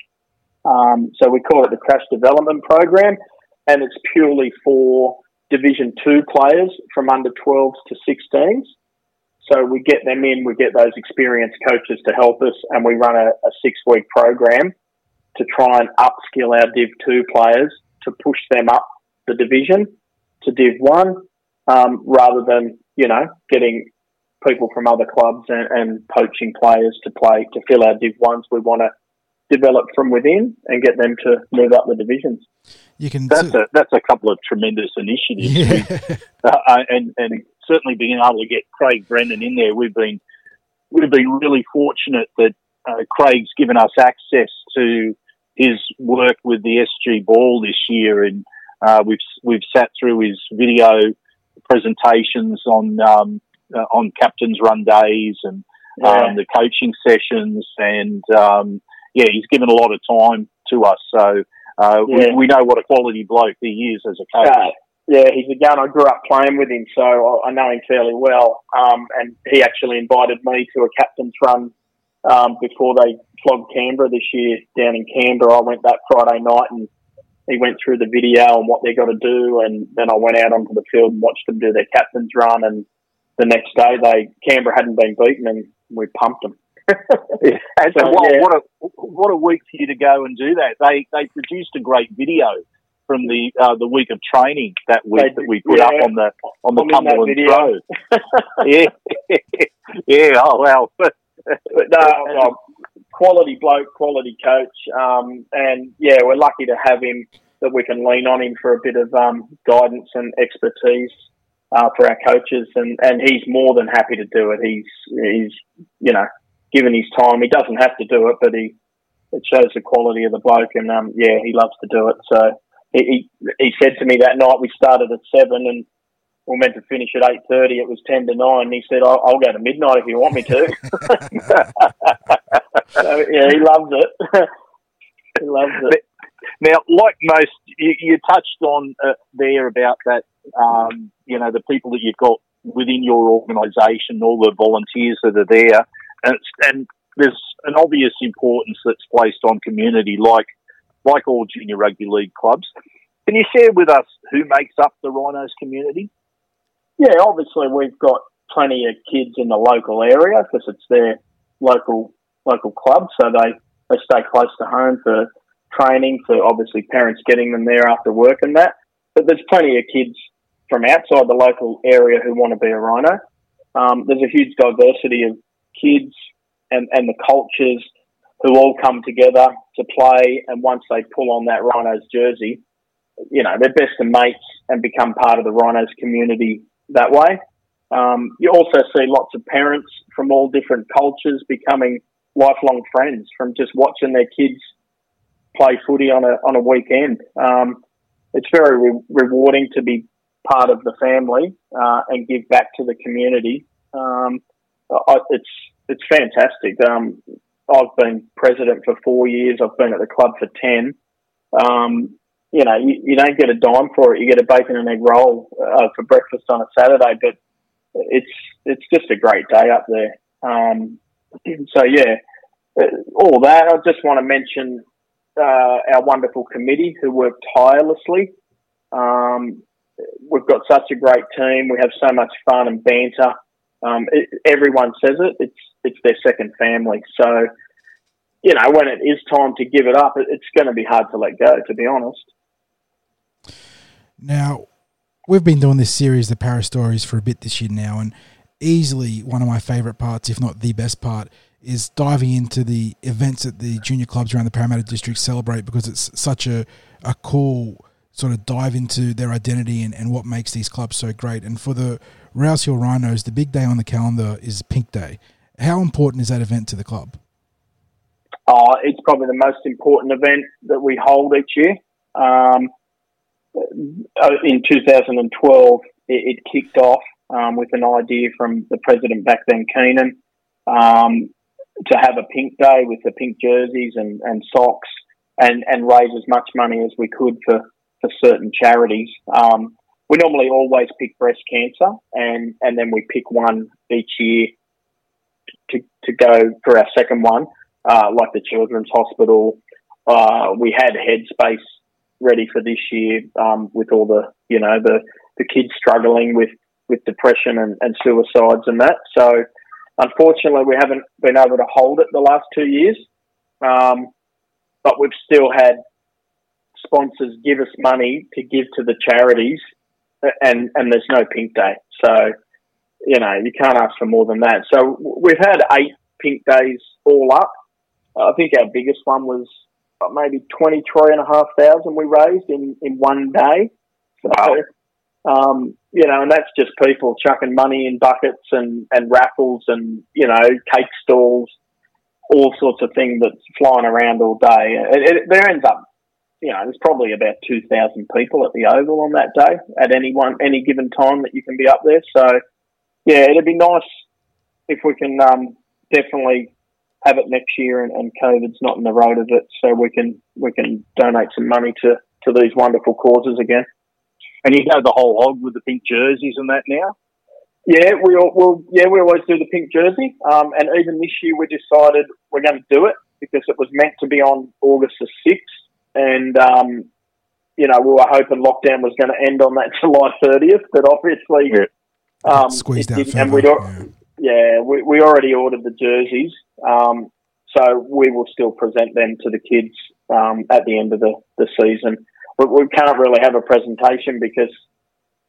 Um, so we call it the Crash Development Program, and it's purely for Division Two players from under 12s to 16s. So we get them in, we get those experienced coaches to help us, and we run a, a six week program to try and upskill our Div 2 players to push them up the division to Div 1 um, rather than, you know, getting people from other clubs and, and poaching players to play to fill our Div 1s. We want to develop from within and get them to move up the divisions. You can. That's a that's a couple of tremendous initiatives, Yeah. uh, and and certainly being able to get Craig Brennan in there, we've been we've been really fortunate that uh, Craig's given us access to his work with the SG Ball this year, and uh, we've we've sat through his video presentations on um, uh, on captains run days and Yeah. um, the coaching sessions, and um, yeah, he's given a lot of time to us. So uh, Yeah. we, we know what a quality bloke he is as a coach. Uh, yeah, he's a gun. I grew up playing with him, so I I know him fairly well. Um, and he actually invited me to a captain's run um, before they flogged Canberra this year down in Canberra. I went that Friday night and he went through the video and what they got to do, and then I went out onto the field and watched them do their captain's run. And the next day, they Canberra hadn't been beaten, and we pumped them. And So, what, yeah. what a what a week for you to go and do that. They they produced a great video from the uh, the week of training that week They that we put yeah. up on the on the I'm Cumberland. Road. yeah, yeah. Oh well, but But no, quality bloke, quality coach, um, and yeah, we're lucky to have him that we can lean on him for a bit of um, guidance and expertise uh, for our coaches, and, and he's more than happy to do it. He's he's you know given his time, he doesn't have to do it, but he it shows the quality of the bloke, and um, yeah, he loves to do it. So he, he he said to me that night we started at seven and. We were meant to finish at eight thirty. It was ten to nine. He said, "I'll, I'll go to midnight if you want me to." so yeah, he loves it. he loves it. now, like most, you, you touched on uh, there about that. Um, you know, the people that you've got within your organisation, all the volunteers that are there, and, and there's an obvious importance that's placed on community, like like all junior rugby league clubs. Can you share with us who makes up the Rhinos community? Yeah, obviously we've got plenty of kids in the local area because it's their local local club, so they they stay close to home for training. For obviously parents getting them there after work and that. But there's plenty of kids from outside the local area who want to be a rhino. Um, there's a huge diversity of kids and, and the cultures who all come together to play. And once they pull on that Rhinos jersey, you know, they're best of mates and become part of the Rhinos community that way. Um, you also see lots of parents from all different cultures becoming lifelong friends from just watching their kids play footy on a on a weekend. Um, it's very re- rewarding to be part of the family uh, and give back to the community. Um, I, it's it's fantastic. Um, I've been president for four years. I've been at the club for ten. You know, you, you don't get a dime for it. You get a bacon and egg roll uh, for breakfast on a Saturday, but it's it's just a great day up there. Um, so yeah, uh, all that. I just want to mention uh, our wonderful committee who work tirelessly. Um, we've got such a great team. We have so much fun and banter. Um, it, everyone says it. It's it's their second family. So, you know, when it is time to give it up, it, it's going to be hard to let go. To be honest. Now, we've been doing this series, the Parra Stories, for a bit this year now, and easily one of my favourite parts, if not the best part, is diving into the events that the junior clubs around the Parramatta District celebrate because it's such a, a cool sort of dive into their identity and, and what makes these clubs so great. And for the Rouse Hill Rhinos, the big day on the calendar is Pink Day. How important is that event to the club? Uh, it's probably the most important event that we hold each year. Um, in 2012, it, it kicked off um, with an idea from the president back then, Keenan, um, to have a pink day with the pink jerseys and, and socks and, and raise as much money as we could for, for certain charities. Um, we normally always pick breast cancer, and and then we pick one each year to to go for our second one, uh, like the Children's Hospital. Uh, we had Headspace ready for this year um, with all the you know the the kids struggling with with depression and, and suicides and that. So unfortunately, we haven't been able to hold it the last two years. Um, but we've still had sponsors give us money to give to the charities, and and there's no pink day. So you know you can't ask for more than that. So we've had eight pink days all up. I think our biggest one was maybe twenty three and a half thousand we raised in in one day. So, um, you know, and that's just people chucking money in buckets and, and raffles and, you know, cake stalls, all sorts of things that's flying around all day. It, it, there ends up, you know, there's probably about 2,000 people at the Oval on that day at any one, any given time that you can be up there. So, yeah, it'd be nice if we can um, definitely have it next year and, and COVID's not in the road of it so we can, we can donate some money to, to these wonderful causes again. And you go the whole hog with the pink jerseys and that now? Yeah, we all, well, yeah, we always do the pink jersey. Um, and even this year, we decided we're going to do it because it was meant to be on August the sixth, and um, you know we were hoping lockdown was going to end on that July thirtieth, but obviously, Yeah. um, Squeezed it out didn't, and we'd al- yeah, we, we already ordered the jerseys, um, so we will still present them to the kids um, at the end of the, the season. But we can't really have a presentation because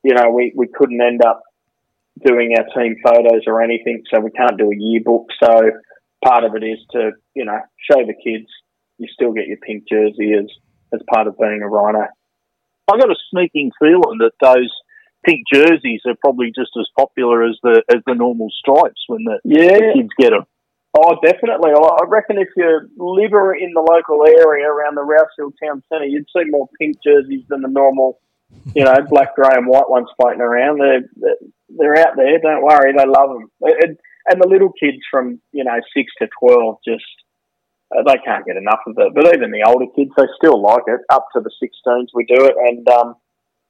you know we, we couldn't end up doing our team photos or anything, so we can't do a yearbook. So part of it is to you know show the kids you still get your pink jersey as as part of being a rhino. I got a sneaking feeling that those pink jerseys are probably just as popular as the as the normal stripes when the, Yeah. the kids get them. Oh, definitely. I I reckon if you live in the local area around the Rouse Hill Town Centre, you'd see more pink jerseys than the normal, you know, black, grey, and white ones floating around. They're they're- out there. Don't worry, they love them. And, and the little kids from you know six to twelve just uh, they can't get enough of it. But even the older kids, they still like it. Up to the sixteens, we do it, and um,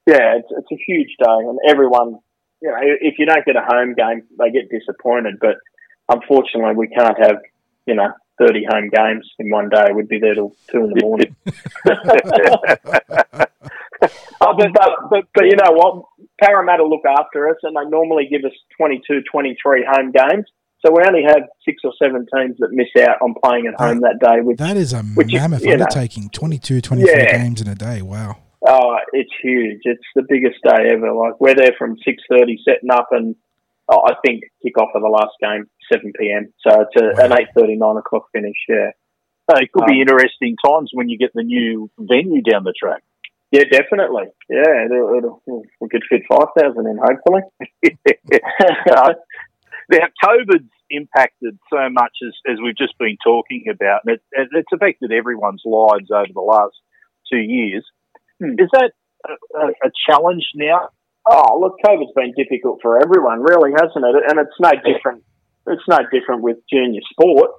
yeah, it's, it's a huge day, and everyone. You know, if you don't get a home game, they get disappointed. But unfortunately, we can't have, you know, 30 home games in one day. We'd be there till two in the morning. oh, but, but, but, but you know what? Parramatta look after us and they normally give us 22, 23 home games. So we only have six or seven teams that miss out on playing at home that day. Which, That is a which is, mammoth know, undertaking. 22, 23 Yeah. games in a day. Wow. Oh, it's huge. It's the biggest day ever. Like we're there from six thirty setting up, and oh, I think kick off of the last game seven p.m. So it's a, an eight thirty nine o'clock finish. Yeah, Uh, it could be Um, interesting times when you get the new venue down the track. yeah, definitely. Yeah, it'll, it'll, we could fit five thousand in hopefully. now, COVID's impacted so much as, as we've just been talking about, and it- it's affected everyone's lives over the last two years. Is that a, a, a challenge now? Oh, look, COVID's been difficult for everyone, really, hasn't it? And it's no different. It's no different with junior sport.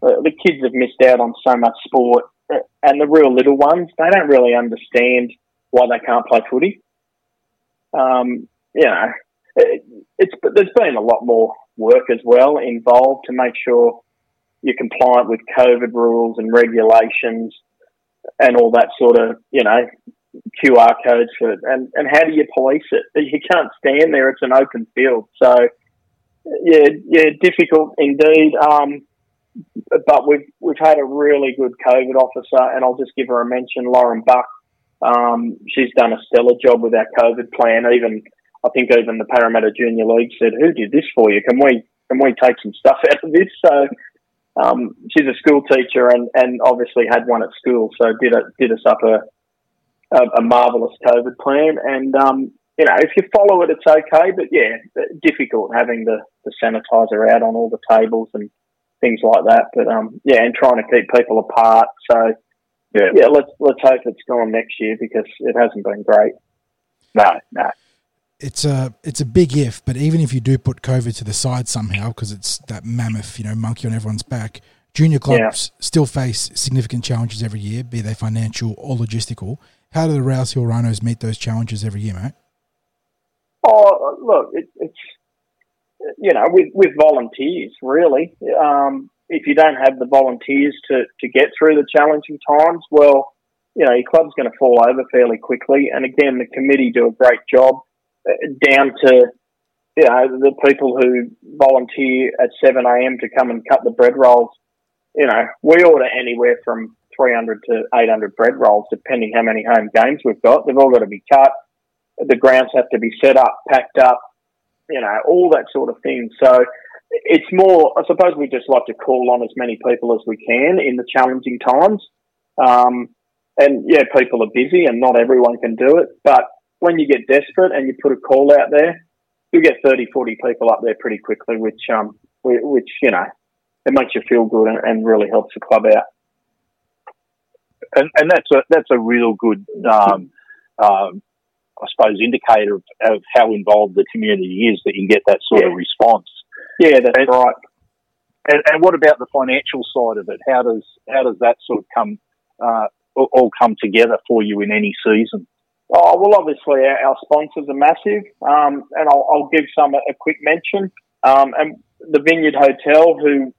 Uh, the kids have missed out on so much sport, uh, and the real little ones, they don't really understand why they can't play footy. Um, you know, it, it's there's been a lot more work as well involved to make sure you're compliant with COVID rules and regulations and all that sort of, you know, QR codes for it. And, and how do you police it? You can't stand there. It's an open field. So, yeah, yeah, difficult indeed. Um, but we've, we've had a really good COVID officer and I'll just give her a mention, Lauren Buck. Um, she's done a stellar job with our COVID plan. Even, I think even the Parramatta Junior League said, who did this for you? Can we, can we take some stuff out of this? So, um, she's a school teacher and, and obviously had one at school. So did a, did us up a, a, a marvelous COVID plan. And, um, you know, if you follow it, it's okay. But yeah, difficult having the, the sanitizer out on all the tables and things like that. But, um, yeah, and trying to keep people apart. So, yeah, yeah let's, let's hope it's gone next year because it hasn't been great. No, no. It's a it's a big if, but even if you do put COVID to the side somehow, because it's that mammoth, you know, monkey on everyone's back, junior clubs still face significant challenges every year, be they financial or logistical. How do the Rouse Hill Rhinos meet those challenges every year, mate? Oh, look, it, it's you know with with volunteers really. Um, if you don't have the volunteers to to get through the challenging times, well, you know your club's going to fall over fairly quickly. And again, the committee do a great job uh, down to you know the people who volunteer at seven a.m. to come and cut the bread rolls. You know, we order anywhere from 300 to 800 bread rolls, depending how many home games we've got. They've all got to be cut. The grounds have to be set up, packed up, you know, all that sort of thing. So it's more, I suppose we just like to call on as many people as we can in the challenging times. Um, and yeah, people are busy and not everyone can do it. But when you get desperate and you put a call out there, you get 30, 40 people up there pretty quickly, which, um, which, you know, it makes you feel good and, and really helps the club out and, and that's a that's a real good, um, um, I suppose, indicator of, of, how involved the community is that you can get that sort yeah. of response. Yeah, that's and, right. And, and, what about the financial side of it? How does how does that sort of come uh, all come together for you in any season? Oh well, obviously our, our sponsors are massive, um, and I'll, I'll, give some a, a quick mention. Um, and the Vineyard Hotel, who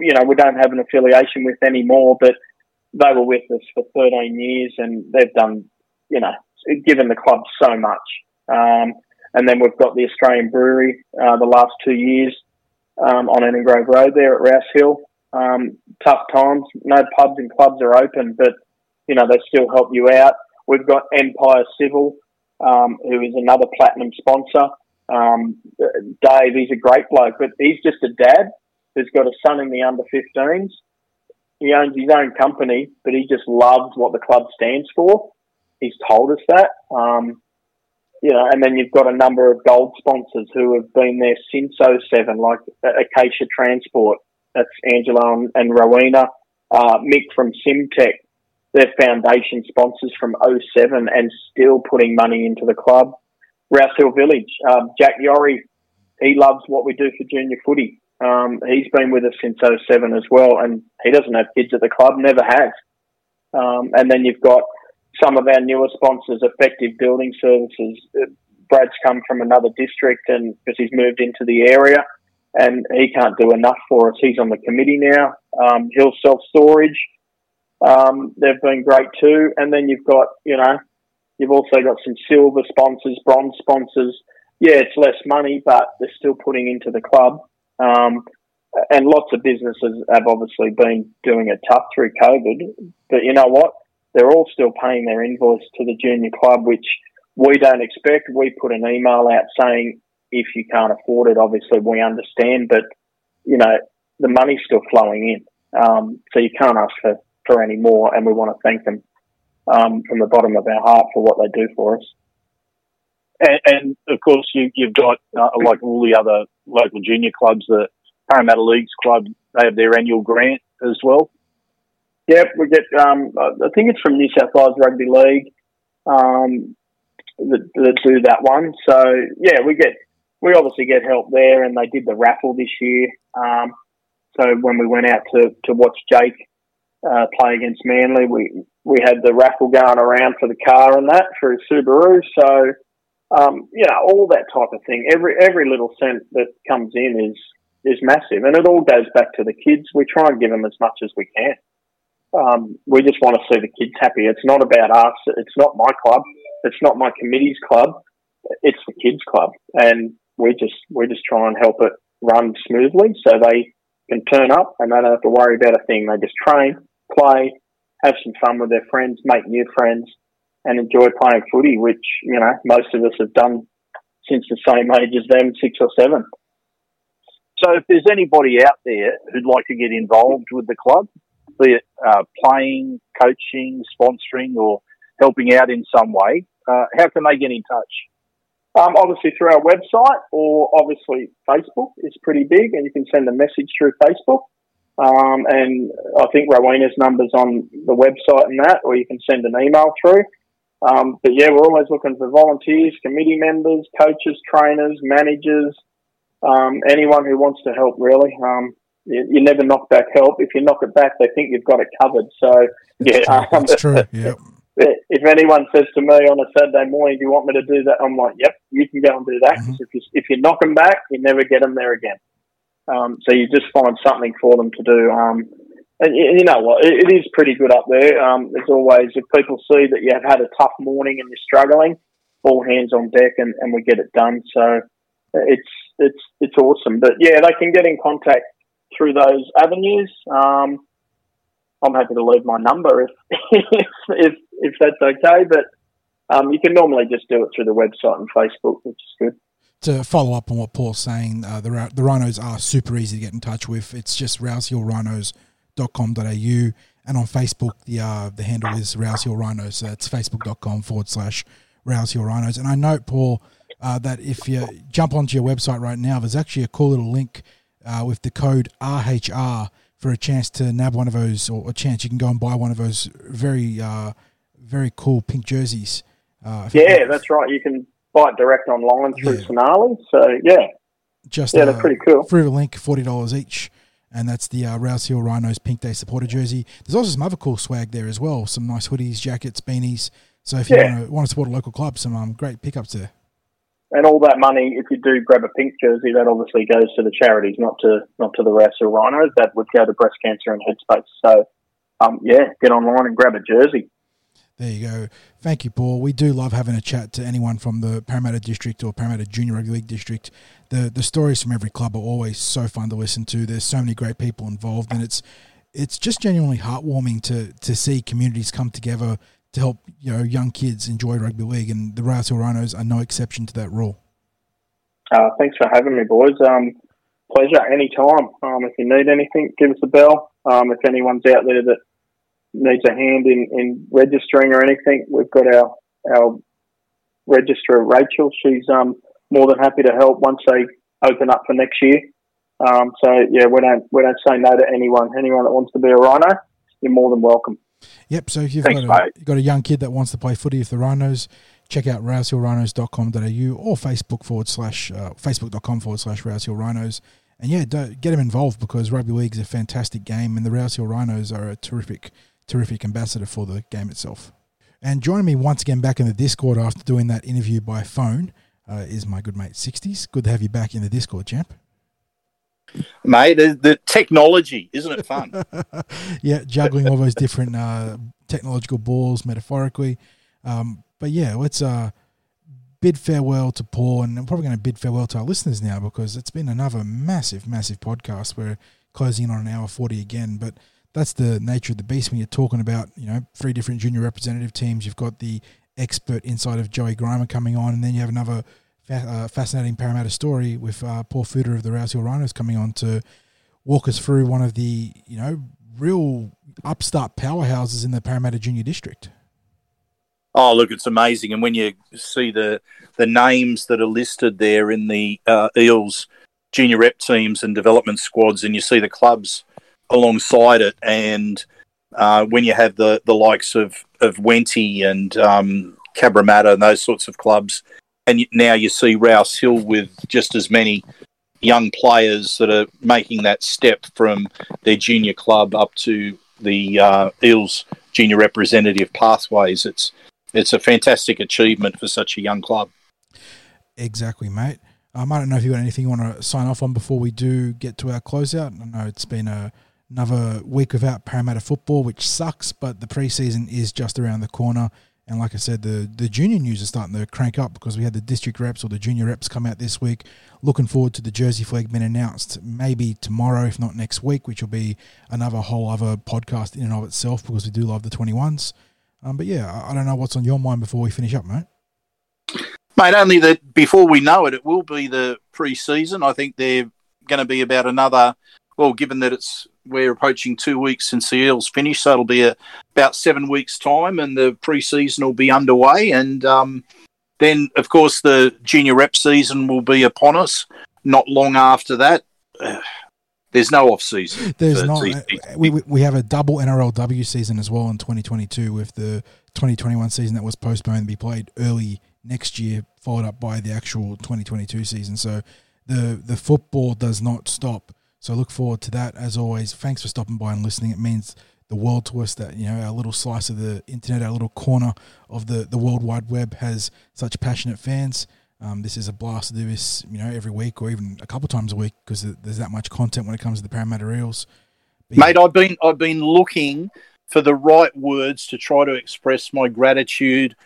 you know we don't have an affiliation with anymore, but they were with us for 13 years and they've done, you know, given the club so much. Um, and then we've got the Australian Brewery uh, the last two years um, on Eden Grove Road there at Rouse Hill. Um, tough times, no pubs and clubs are open, but you know they still help you out. We've got Empire Civil, um, who is another platinum sponsor. Um, Dave, he's a great bloke, but he's just a dad who's got a son in the under 15s he owns his own company, but he just loves what the club stands for. He's told us that. Um, you know, and then you've got a number of gold sponsors who have been there since 07, like Acacia Transport. That's Angela and, and Rowena. Uh, Mick from Simtech. They're foundation sponsors from 07 and still putting money into the club. Rouse Hill Village. Um, Jack Yorrie, he loves what we do for junior footy. Um, he's been with us since 07 as well, and he doesn't have kids at the club, never has. Um, and then you've got some of our newer sponsors, Effective Building Services. Brad's come from another district, and because he's moved into the area, and he can't do enough for us. He's on the committee now. Um, Hill Self Storage, um, they've been great too. And then you've got, you know, you've also got some silver sponsors, bronze sponsors. Yeah, it's less money, but they're still putting into the club. Um, and lots of businesses have obviously been doing it tough through COVID. But you know what? They're all still paying their invoice to the junior club, which we don't expect. We put an email out saying if you can't afford it, obviously we understand, but you know the money's still flowing in, um, so you can't ask for, for any more. And we want to thank them um, from the bottom of our heart for what they do for us. And, and of course, you, have got uh, like all the other local junior clubs, the Parramatta Leagues Club, they have their annual grant as well. Yep, we get. Um, I think it's from New South Wales Rugby League um, that, that do that one. So yeah, we get we obviously get help there, and they did the raffle this year. Um, so when we went out to, to watch Jake uh, play against Manly, we we had the raffle going around for the car and that for his Subaru. So um, you know, all that type of thing. Every every little cent that comes in is is massive, and it all goes back to the kids. We try and give them as much as we can. Um, we just want to see the kids happy. It's not about us. It's not my club. It's not my committee's club. It's the kids' club, and we just we just try and help it run smoothly so they can turn up and they don't have to worry about a thing. They just train, play, have some fun with their friends, make new friends, and enjoy playing footy, which, you know, most of us have done since the same age as them, six or seven. So if there's anybody out there who'd like to get involved with the club, be it uh, playing, coaching, sponsoring, or helping out in some way, uh, how can they get in touch? Um, obviously through our website or obviously Facebook is pretty big and you can send a message through Facebook. Um, and I think Rowena's number's on the website and that, or you can send an email through. Um, but yeah, we're always looking for volunteers, committee members, coaches, trainers, managers, um, anyone who wants to help. Really, um, you, you, never knock back help. If you knock it back, they think you've got it covered. So yeah, that's true. Yeah. If anyone says to me on a Saturday morning, "Do you want me to do that?" I'm like, "Yep, you can go and do that. 'cause If you if you knock them back, you never get them there again. Um, so you just find something for them to do. And you know what? It, is pretty good up there. Um, there's always if people see that you have had a tough morning and you're struggling, all hands on deck, and, and we get it done. So it's it's it's awesome. But yeah, they can get in contact through those avenues. Um, I'm happy to leave my number if if if, that's okay. But um, you can normally just do it through the website and Facebook, which is good. To follow up on what Paul's saying, uh, the the rhinos are super easy to get in touch with. It's just rousehillrhinos.com.au and on Facebook the uh, the handle is Rouse Hill Rhinos. So it's facebook.com forward slash Rouse Hill Rhinos. And I note, Paul, uh, that if you jump onto your website right now, there's actually a cool little link uh, with the code RHR for a chance to nab one of those, or a chance you can go and buy one of those very, uh, very cool pink jerseys. Uh, Yeah, that's right. You can buy it direct online through Sonali. So yeah, just yeah, uh, they're pretty cool. through the link, forty dollars each, and that's the uh, Rouse Hill Rhinos Pink Day supporter jersey. There's also some other cool swag there as well, some nice hoodies, jackets, beanies. So if you Yeah. want to want to support a local club, some um, great pickups there. And all that money, if you do grab a pink jersey, that obviously goes to the charities, not to not to the Rouse Hill Rhinos. That would go to breast cancer and headspace. So, um, yeah, get online and grab a jersey. There you go. Thank you, Paul. We do love having a chat to anyone from the Parramatta District or Parramatta Junior Rugby League District. The the stories from every club are always so fun to listen to. There's so many great people involved, and it's it's just genuinely heartwarming to to see communities come together to help you know young kids enjoy rugby league. And the Rouse Rhinos are no exception to that rule. Uh, thanks for having me, boys. Um, pleasure anytime. Um, if you need anything, give us a bell. Um, if anyone's out there that needs a hand in, in registering or anything, we've got our our registrar Rachel. She's um, more than happy to help once they open up for next year. Um, so yeah, we don't we don't say no to anyone. Anyone that wants to be a rhino, you're more than welcome. Yep. So if you've Thanks, got a, you've got a young kid that wants to play footy with the Rhinos, check out rousehillrhinos.com.au or Facebook forward slash uh, Facebook.com forward slash Rouse Hill Rhinos. And yeah, get them involved because rugby league is a fantastic game, and the Rouse Hill Rhinos are a terrific, terrific ambassador for the game itself. And joining me once again back in the Discord after doing that interview by phone uh, is my good mate Sixties. Good to have you back in the Discord, champ. Mate, the, the technology, isn't it fun? yeah, juggling all those different uh, technological balls metaphorically. Um, but yeah, let's uh, bid farewell to Paul, and I'm probably going to bid farewell to our listeners now because it's been another massive, massive podcast. We're closing in on an hour 40 again, but that's the nature of the beast when you're talking about, you know, three different junior representative teams. You've got the expert inside of Joey Grimer coming on, and then you have another fa- uh, fascinating Parramatta story with uh, Paul Fuder of the Rouse Hill Rhinos coming on to walk us through one of the, you know, real upstart powerhouses in the Parramatta Junior District. Oh, look, it's amazing. And when you see the the names that are listed there in the uh, Eels junior rep teams and development squads, and you see the clubs alongside it, and uh, when you have the, the likes of of Wenty and um, Cabramatta and those sorts of clubs, and now you see Rouse Hill with just as many young players that are making that step from their junior club up to the uh, Eels junior representative pathways. It's it's a fantastic achievement for such a young club. Exactly, mate. Um, I don't know if you got anything you want to sign off on before we do get to our closeout. I know it's been a, another week without Parramatta football, which sucks, but the preseason is just around the corner. And like I said, the, the junior news is starting to crank up because we had the district reps or the junior reps come out this week. Looking forward to the Jersey Flegg being announced maybe tomorrow, if not next week, which will be another whole other podcast in and of itself because we do love the 21s. Um, but yeah, I, I don't know what's on your mind before we finish up, mate. Mate, only that before we know it, it will be the pre-season. I think they're going to be about another. Well, given that it's we're approaching two weeks since the Eels finished, so it'll be a, about seven weeks' time, and the pre-season will be underway. And um, then, of course, the junior rep season will be upon us. Not long after that, uh, there's no off season. There's not. We, we we have a double NRLW season as well in 2022 with the 2021 season that was postponed to be played early next year, followed up by the actual 2022 season. So the the football does not stop. So look forward to that as always. Thanks for stopping by and listening. It means the world to us that you know our little slice of the internet, our little corner of the the world wide web has such passionate fans. Um, this is a blast to do this, you know, every week or even a couple times a week because there's that much content when it comes to the Parramatta Eels. But Mate, I've been I've been looking for the right words to try to express my gratitude.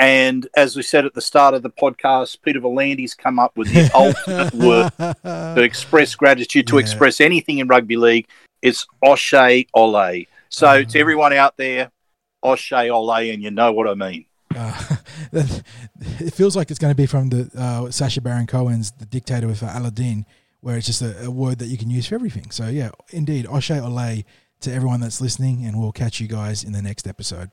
And as we said at the start of the podcast, Peter V'landys's come up with his ultimate word to express gratitude, to Yeah. express anything in rugby league. It's Oshay Ole. So Uh-huh. to everyone out there, Oshay Ole, and you know what I mean. Uh, it feels like it's going to be from the uh, Sacha Baron Cohen's The Dictator with uh, Aladeen, where it's just a, a word that you can use for everything. So yeah, indeed, Oshay Ole to everyone that's listening, and we'll catch you guys in the next episode.